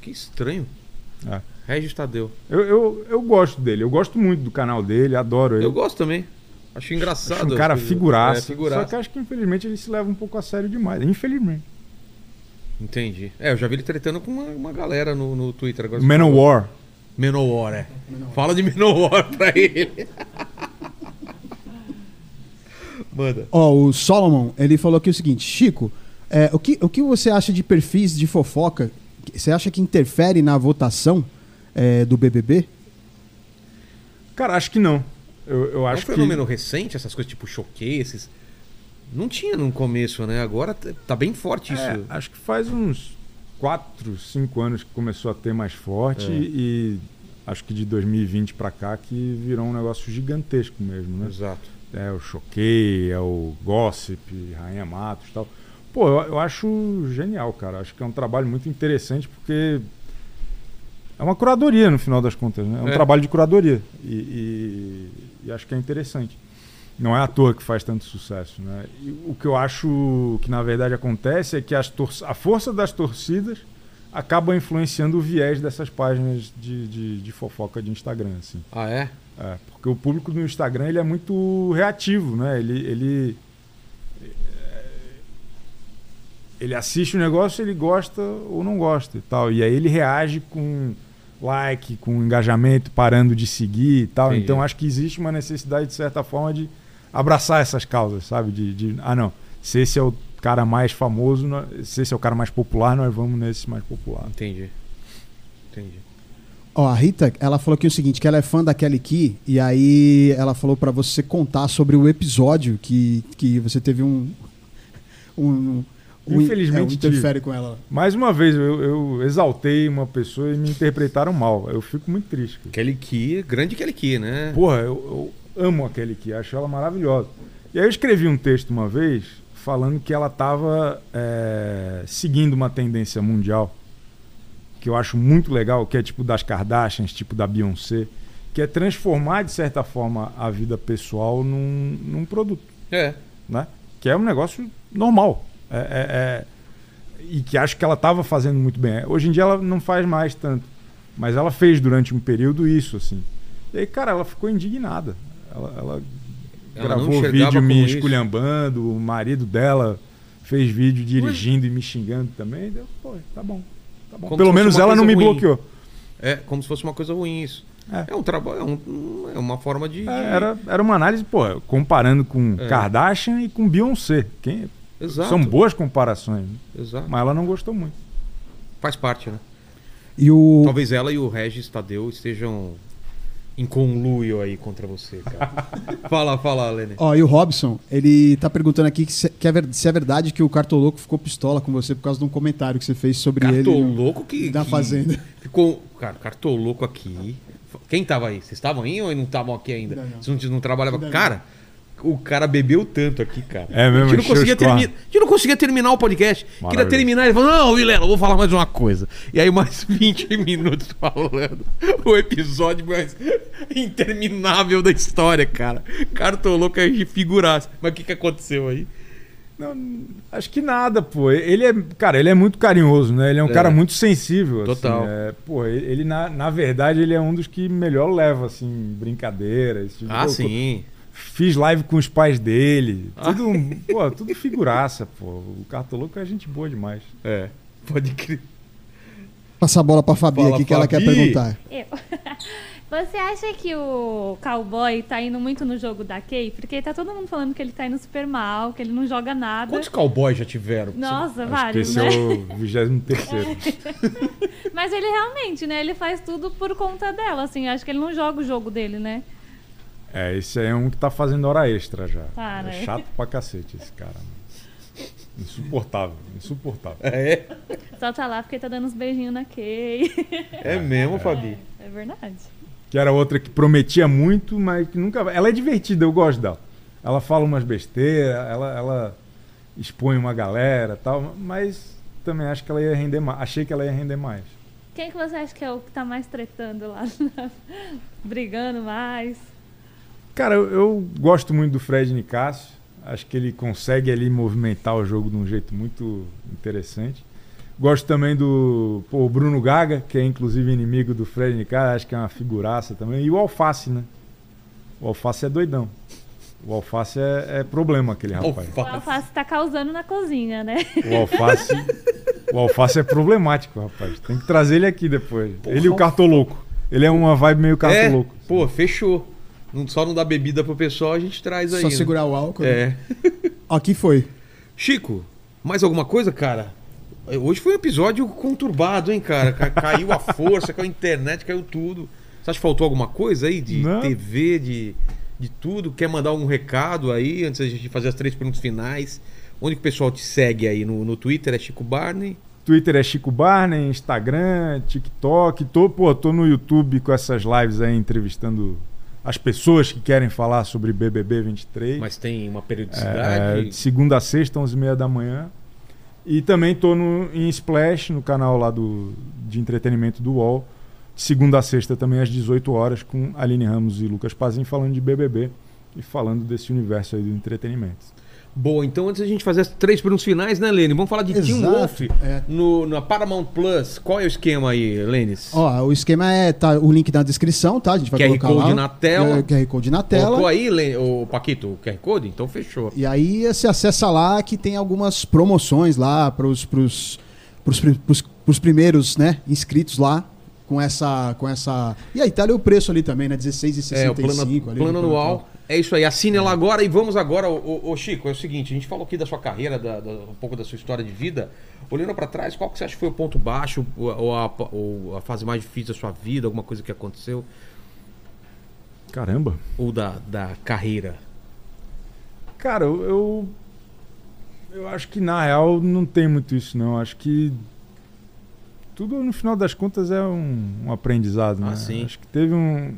Que estranho. É. Regis Tadeu. Eu, eu, eu gosto dele. Eu gosto muito do canal dele, adoro ele. Eu gosto também. Acho engraçado. Acho um cara figuraça. É, figuraça. Só que acho que infelizmente ele se leva um pouco a sério demais. Infelizmente. Entendi. É, eu já vi ele tretando com uma, uma galera no, no Twitter agora. Manowar. Menowar, é. Fala de Menowar pra ele. Manda. Ó, o Solomon, ele falou aqui o seguinte: Chico, é, o, que, o que você acha de perfis de fofoca? Você acha que interfere na votação é, do BBB? Cara, acho que não. Eu, eu É um acho que. fenômeno recente, essas coisas tipo showcases. Não tinha no começo, né? Agora tá bem forte isso. É, acho que faz uns 4, 5 anos que começou a ter mais forte É. e acho que de 2020 pra cá que virou um negócio gigantesco mesmo, né? Exato. É o Choquei, é o Gossip, Rainha Matos e tal. Pô, eu, eu acho genial, cara. Acho que é um trabalho muito interessante porque é uma curadoria no final das contas, né? É um É. trabalho de curadoria e, e- e acho que é interessante. Não é à toa que faz tanto sucesso, né? E o que eu acho que na verdade acontece é que as tor- a força das torcidas acaba influenciando o viés dessas páginas de, de, de fofoca de Instagram, assim. Ah, é? É, porque o público do Instagram ele é muito reativo, né? Ele, ele, é, ele assiste o negócio, ele gosta ou não gosta e tal. E aí ele reage com, like, com engajamento, parando de seguir e tal. Entendi. Então acho que existe uma necessidade, de certa forma, de abraçar essas causas, sabe? De, de, ah, não, se esse é o cara mais famoso, se esse é o cara mais popular, nós vamos nesse mais popular. Entendi. Entendi. Ó, a Rita, ela falou aqui o seguinte, que ela é fã da Kelly Key, e aí ela falou pra você contar sobre o episódio que, que você teve um... um, um Infelizmente é, um interfere com ela. Mais uma vez, eu, eu exaltei uma pessoa e me interpretaram mal. Eu fico muito triste. cara. Kelly Key, grande Kelly Key, né? Porra, eu, eu amo a Kelly Key, acho ela maravilhosa. E aí eu escrevi um texto uma vez falando que ela estava seguindo uma tendência mundial que eu acho muito legal, que é tipo das Kardashians, tipo da Beyoncé, que é transformar de certa forma a vida pessoal num, num produto, É. né? Que é um negócio normal. É- é- é- e que acho que ela estava fazendo muito bem. Hoje em dia ela não faz mais tanto, mas ela fez durante um período isso, assim. E aí, cara, ela ficou indignada. Ela, ela Ela gravou vídeo me isso. esculhambando, o marido dela fez vídeo dirigindo e me xingando também. Deu, pô, tá bom. Tá bom. Como Pelo menos ela não me ruim. bloqueou. É, como se fosse uma coisa ruim isso. É. É, um trabalho, é, um- é uma forma de. de- É, era, era uma análise, pô, comparando com É. Kardashian e com Beyoncé. Quem, Exato. são boas comparações? Exato. mas ela não gostou muito. Faz parte, né? E o... Talvez ela e o Regis Tadeu estejam em conluio aí contra você, cara. [laughs] fala, fala, Lene. Ó, e o Robson, ele tá perguntando aqui que se, que é, ver- se é verdade que o Cartoloco ficou pistola com você por causa de um comentário que você fez sobre ele no- Cartoloco que. da que Fazenda. Ficou. Cara, Cartoloco aqui. Quem tava aí? Vocês estavam aí ou não estavam aqui ainda? Ainda não. Vocês não, não trabalhavam. Ainda não. Cara, o cara bebeu tanto aqui, cara. É mesmo, a, gente não conseguia termi- a gente não conseguia terminar o podcast. Queria terminar. Ele falou: Não, Vilela, eu vou falar mais uma coisa. E aí, mais [laughs] 20 minutos falando. O episódio mais interminável da história, cara. Cartoloco é de figuraça. Mas o que, que aconteceu aí? Não, acho que nada, pô. Ele é, cara, ele é muito carinhoso, né? Ele é um É. cara muito sensível. assim, Total. é, pô, ele, na, na verdade, ele é um dos que melhor leva, assim, brincadeira. esse tipo Ah, sim. Fiz live com os pais dele. Ah. Tudo, pô, tudo figuraça, pô. O Cartoloco é gente boa demais. É. Pode crer. Passar a bola pra Fabi Fala, aqui que ela quer Fabi. perguntar. Eu. [laughs] Você acha que o cowboy tá indo muito no jogo da Kay? Porque tá todo mundo falando que ele tá indo super mal, que ele não joga nada. Quantos cowboys já tiveram? Nossa, Acho que vários, esse né? é o 23 [laughs] Mas ele realmente, né? Ele faz tudo por conta dela, assim. Acho que ele não joga o jogo dele, né? É, esse aí é um que tá fazendo hora extra já. Para. É chato pra cacete esse cara. Insuportável, insuportável. É, Só tá lá porque tá dando uns beijinhos na Kay. é mesmo, Fabi. É verdade. Que era outra que prometia muito, mas que nunca vai. Ela é divertida, eu gosto dela. Ela fala umas besteiras, ela, ela expõe uma galera e tal, mas também acho que ela ia render mais. Achei que ela ia render mais. Quem que você acha que é o que tá mais tretando lá? [laughs] Brigando mais? Cara, eu, eu gosto muito do Fred Nicásio. Acho que ele consegue ali movimentar o jogo de um jeito muito interessante. Gosto também do pô, Bruno Gaga, que é inclusive inimigo do Fred Nicásio. Acho que é uma figuraça também. E o Alface, né? O Alface é doidão. O Alface é, é problema, aquele rapaz. O alface tá causando na cozinha, né? O Alface, o Alface é problemático, rapaz. Tem que trazer ele aqui depois. ele e o Cartoloco. Ele é uma vibe meio É, Cartoloco. pô, fechou. Não, só não dá bebida pro pessoal, a gente traz aí. Só né? segurar o álcool. né? É. [laughs] Aqui foi. Chico, mais alguma coisa, cara? Hoje foi um episódio conturbado, hein, cara? Ca- Caiu a força, [laughs] caiu a internet, caiu tudo. Você acha que faltou alguma coisa aí de Não. TV, de, de tudo? Quer mandar algum recado aí antes da gente fazer as três perguntas finais? Onde que o pessoal te segue aí? No, no Twitter é Chico Barney? Twitter é Chico Barney, Instagram, TikTok. Tô, pô, tô no YouTube com essas lives aí entrevistando as pessoas que querem falar sobre BBB 23. Mas tem uma É, periodicidade? de segunda a sexta, 11h30 da manhã. E também no, em Splash, no canal lá do, de entretenimento do UOL. De segunda a sexta também às 18 horas com Aline Ramos e Lucas Pazin falando de BBB e falando desse universo aí do entretenimento. Boa, então antes da gente fazer as três perguntas finais, né, Lene? Vamos falar de Team Exato, Wolf é. no, na Paramount Plus. Qual é o esquema aí, Lênis? Ó, o esquema é tá, o link na descrição, tá? A gente vai QR colocar Code lá. na tela. É, QR Code na Colocou tela. aí, Lene, o Paquito, o QR Code? Então fechou. E aí você acessa lá que tem algumas promoções lá pros, pros, pros, pri- pros, pros primeiros, né, inscritos lá. Com essa. Com essa... E a Itália é o preço ali também, né? R$16,65 É, o plano, ali, plano né, anual. É isso aí, assine ela agora e vamos agora, ô, Chico, é o seguinte, a gente falou aqui da sua carreira, da- da- um pouco da sua história de vida. Olhando pra trás, qual que você acha que foi o ponto baixo ou, ou a, ou a fase mais difícil da sua vida, alguma coisa que aconteceu? Caramba. Ou da, da carreira? Cara, eu, eu. eu acho que na real não tem muito isso, não. Acho que. Tudo no final das contas é um, um aprendizado, né? Ah, sim. Acho que teve um.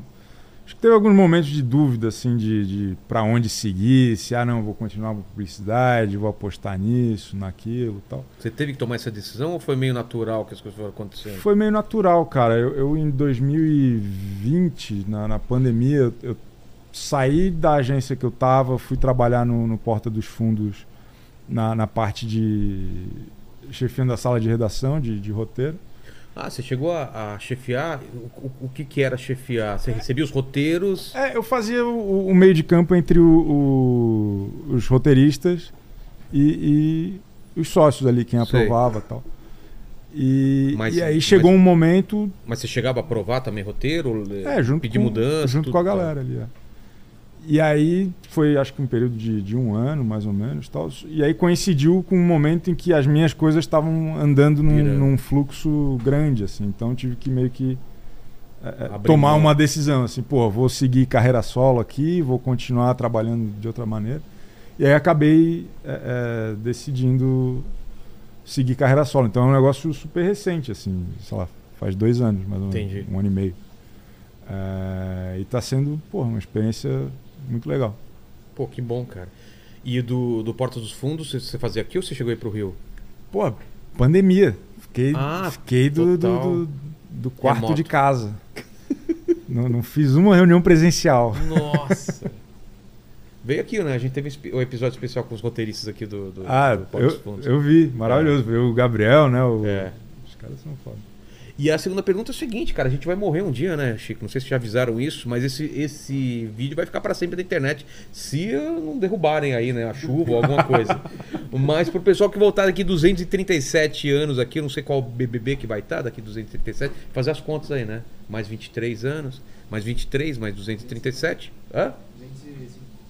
Acho que teve alguns momentos de dúvida, assim, de, de para onde seguir, se ah não, vou continuar com publicidade, vou apostar nisso, naquilo tal. Você teve que tomar essa decisão ou foi meio natural que as coisas foram acontecendo? Foi meio natural, cara. Eu, eu, em 2020, na, na pandemia, eu, saí da agência que eu tava, fui trabalhar no, no Porta dos Fundos na, na parte de chefiando a sala de redação, de, de roteiro. Ah, você chegou a, a chefiar? O, o- o que, que era chefiar? Você recebia os roteiros? É, eu fazia o, o meio de campo entre os roteiristas e, e os sócios ali, quem Sei. aprovava e tal. E, Mas- e aí chegou mas- um momento Mas você chegava a aprovar também roteiro? É, junto pedir com, mudança? junto com a galera ali. é. E aí foi, acho que um período de, de um ano, mais ou menos. Tal. E aí coincidiu com um momento em que as minhas coisas estavam andando num, num fluxo grande, assim. Então tive que meio que é, é, tomar uma decisão, assim, pô, vou seguir carreira solo aqui, vou continuar trabalhando de outra maneira. E aí acabei é, é, decidindo seguir carreira solo. Então é um negócio super recente, assim, sei lá, faz dois anos, mais ou menos, Entendi. um ano e meio. É, e tá sendo, porra, uma experiência muito legal. Pô, que bom, cara. E do, do Porta dos Fundos, você- fazia aqui ou você chegou aí pro Rio? Pô, pandemia. Fiquei, Ah, fiquei do, do, do- do quarto Remoto. de casa. [laughs] não, não fiz uma reunião presencial. Nossa! [laughs] Veio aqui, né? A gente teve o episódio especial com os roteiristas aqui do, do, Ah, do Porta dos eu, Fundos. eu vi, maravilhoso. Viu o Gabriel, né? O, É. Os caras são foda. E a segunda pergunta é o seguinte, cara, a gente vai morrer um dia, né, Chico? Não sei se já avisaram isso, mas esse, esse vídeo vai ficar pra sempre na internet se não derrubarem aí, né, a chuva ou alguma coisa. [laughs] mas pro pessoal que voltar daqui 237 anos aqui, eu não sei qual BBB que vai estar daqui 237, fazer as contas aí, né? Mais 23 anos, mais 23, mais 237, hã?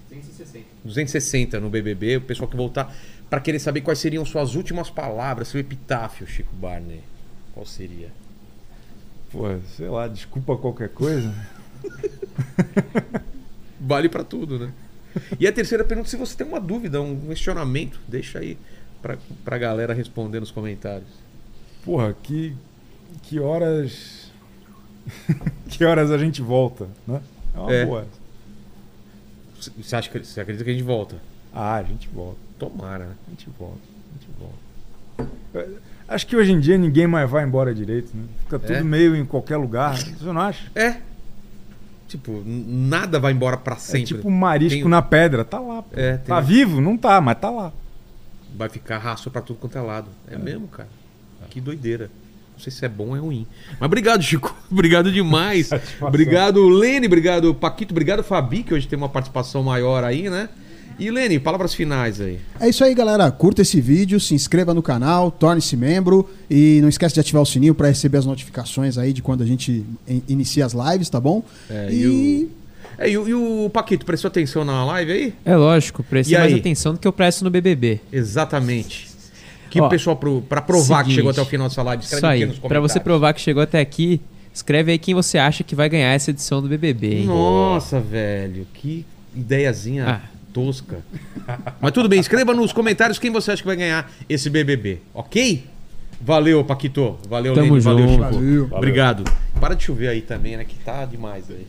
260. 260 no BBB, o pessoal que voltar pra querer saber quais seriam suas últimas palavras, seu epitáfio, Chico Barney. Qual seria? Pô, sei lá, desculpa qualquer coisa. [laughs] Vale pra tudo, né? E a terceira pergunta, se você tem uma dúvida, um questionamento, deixa aí pra, pra galera responder nos comentários. Porra, que, que horas. [laughs] que horas a gente volta, né? É uma É. boa. Você acha que você acredita que a gente volta? Ah, a gente volta. Tomara, né? A gente volta. A gente volta. É, Acho que hoje em dia ninguém mais vai embora direito, né? Fica tudo É? meio em qualquer lugar. Você não acha? É. Tipo, nada vai embora pra É sempre. tipo um marisco Tem- na pedra. Tá lá. pô. É, Tá vivo? Não tá, mas tá lá. Vai ficar rastro pra tudo quanto é lado. É, mesmo, cara. Que doideira. Não sei se é bom ou é ruim. Mas obrigado, Chico. [laughs] obrigado demais. Obrigado, Lene. Obrigado, Paquito. Obrigado, Fabi, que hoje tem uma participação maior aí, né? E Lene, palavras finais aí. É isso aí, galera. Curta esse vídeo, se inscreva no canal, torne-se membro e não esquece de ativar o sininho para receber as notificações aí de quando a gente in- inicia as lives, tá bom? É, e e É, e, o, e o Paquito, prestou atenção na live aí? É lógico, prestei mais atenção do que eu presto no BBB. Exatamente. Que Ó, o pessoal, pro, pra provar que seguinte, chegou até o final dessa live, escreve Isso aí. aqui nos Pra comentários. você provar que chegou até aqui, escreve aí quem você acha que vai ganhar essa edição do BBB, hein? Nossa, velho, que ideiazinha Ah. Tosca. Mas tudo bem, escreva nos comentários quem você acha que vai ganhar esse BBB, ok? Valeu, Paquito. Valeu, Tamo Lene. Valeu. Chico. Valeu. Obrigado. Para de chover aí também, né? Que tá demais aí.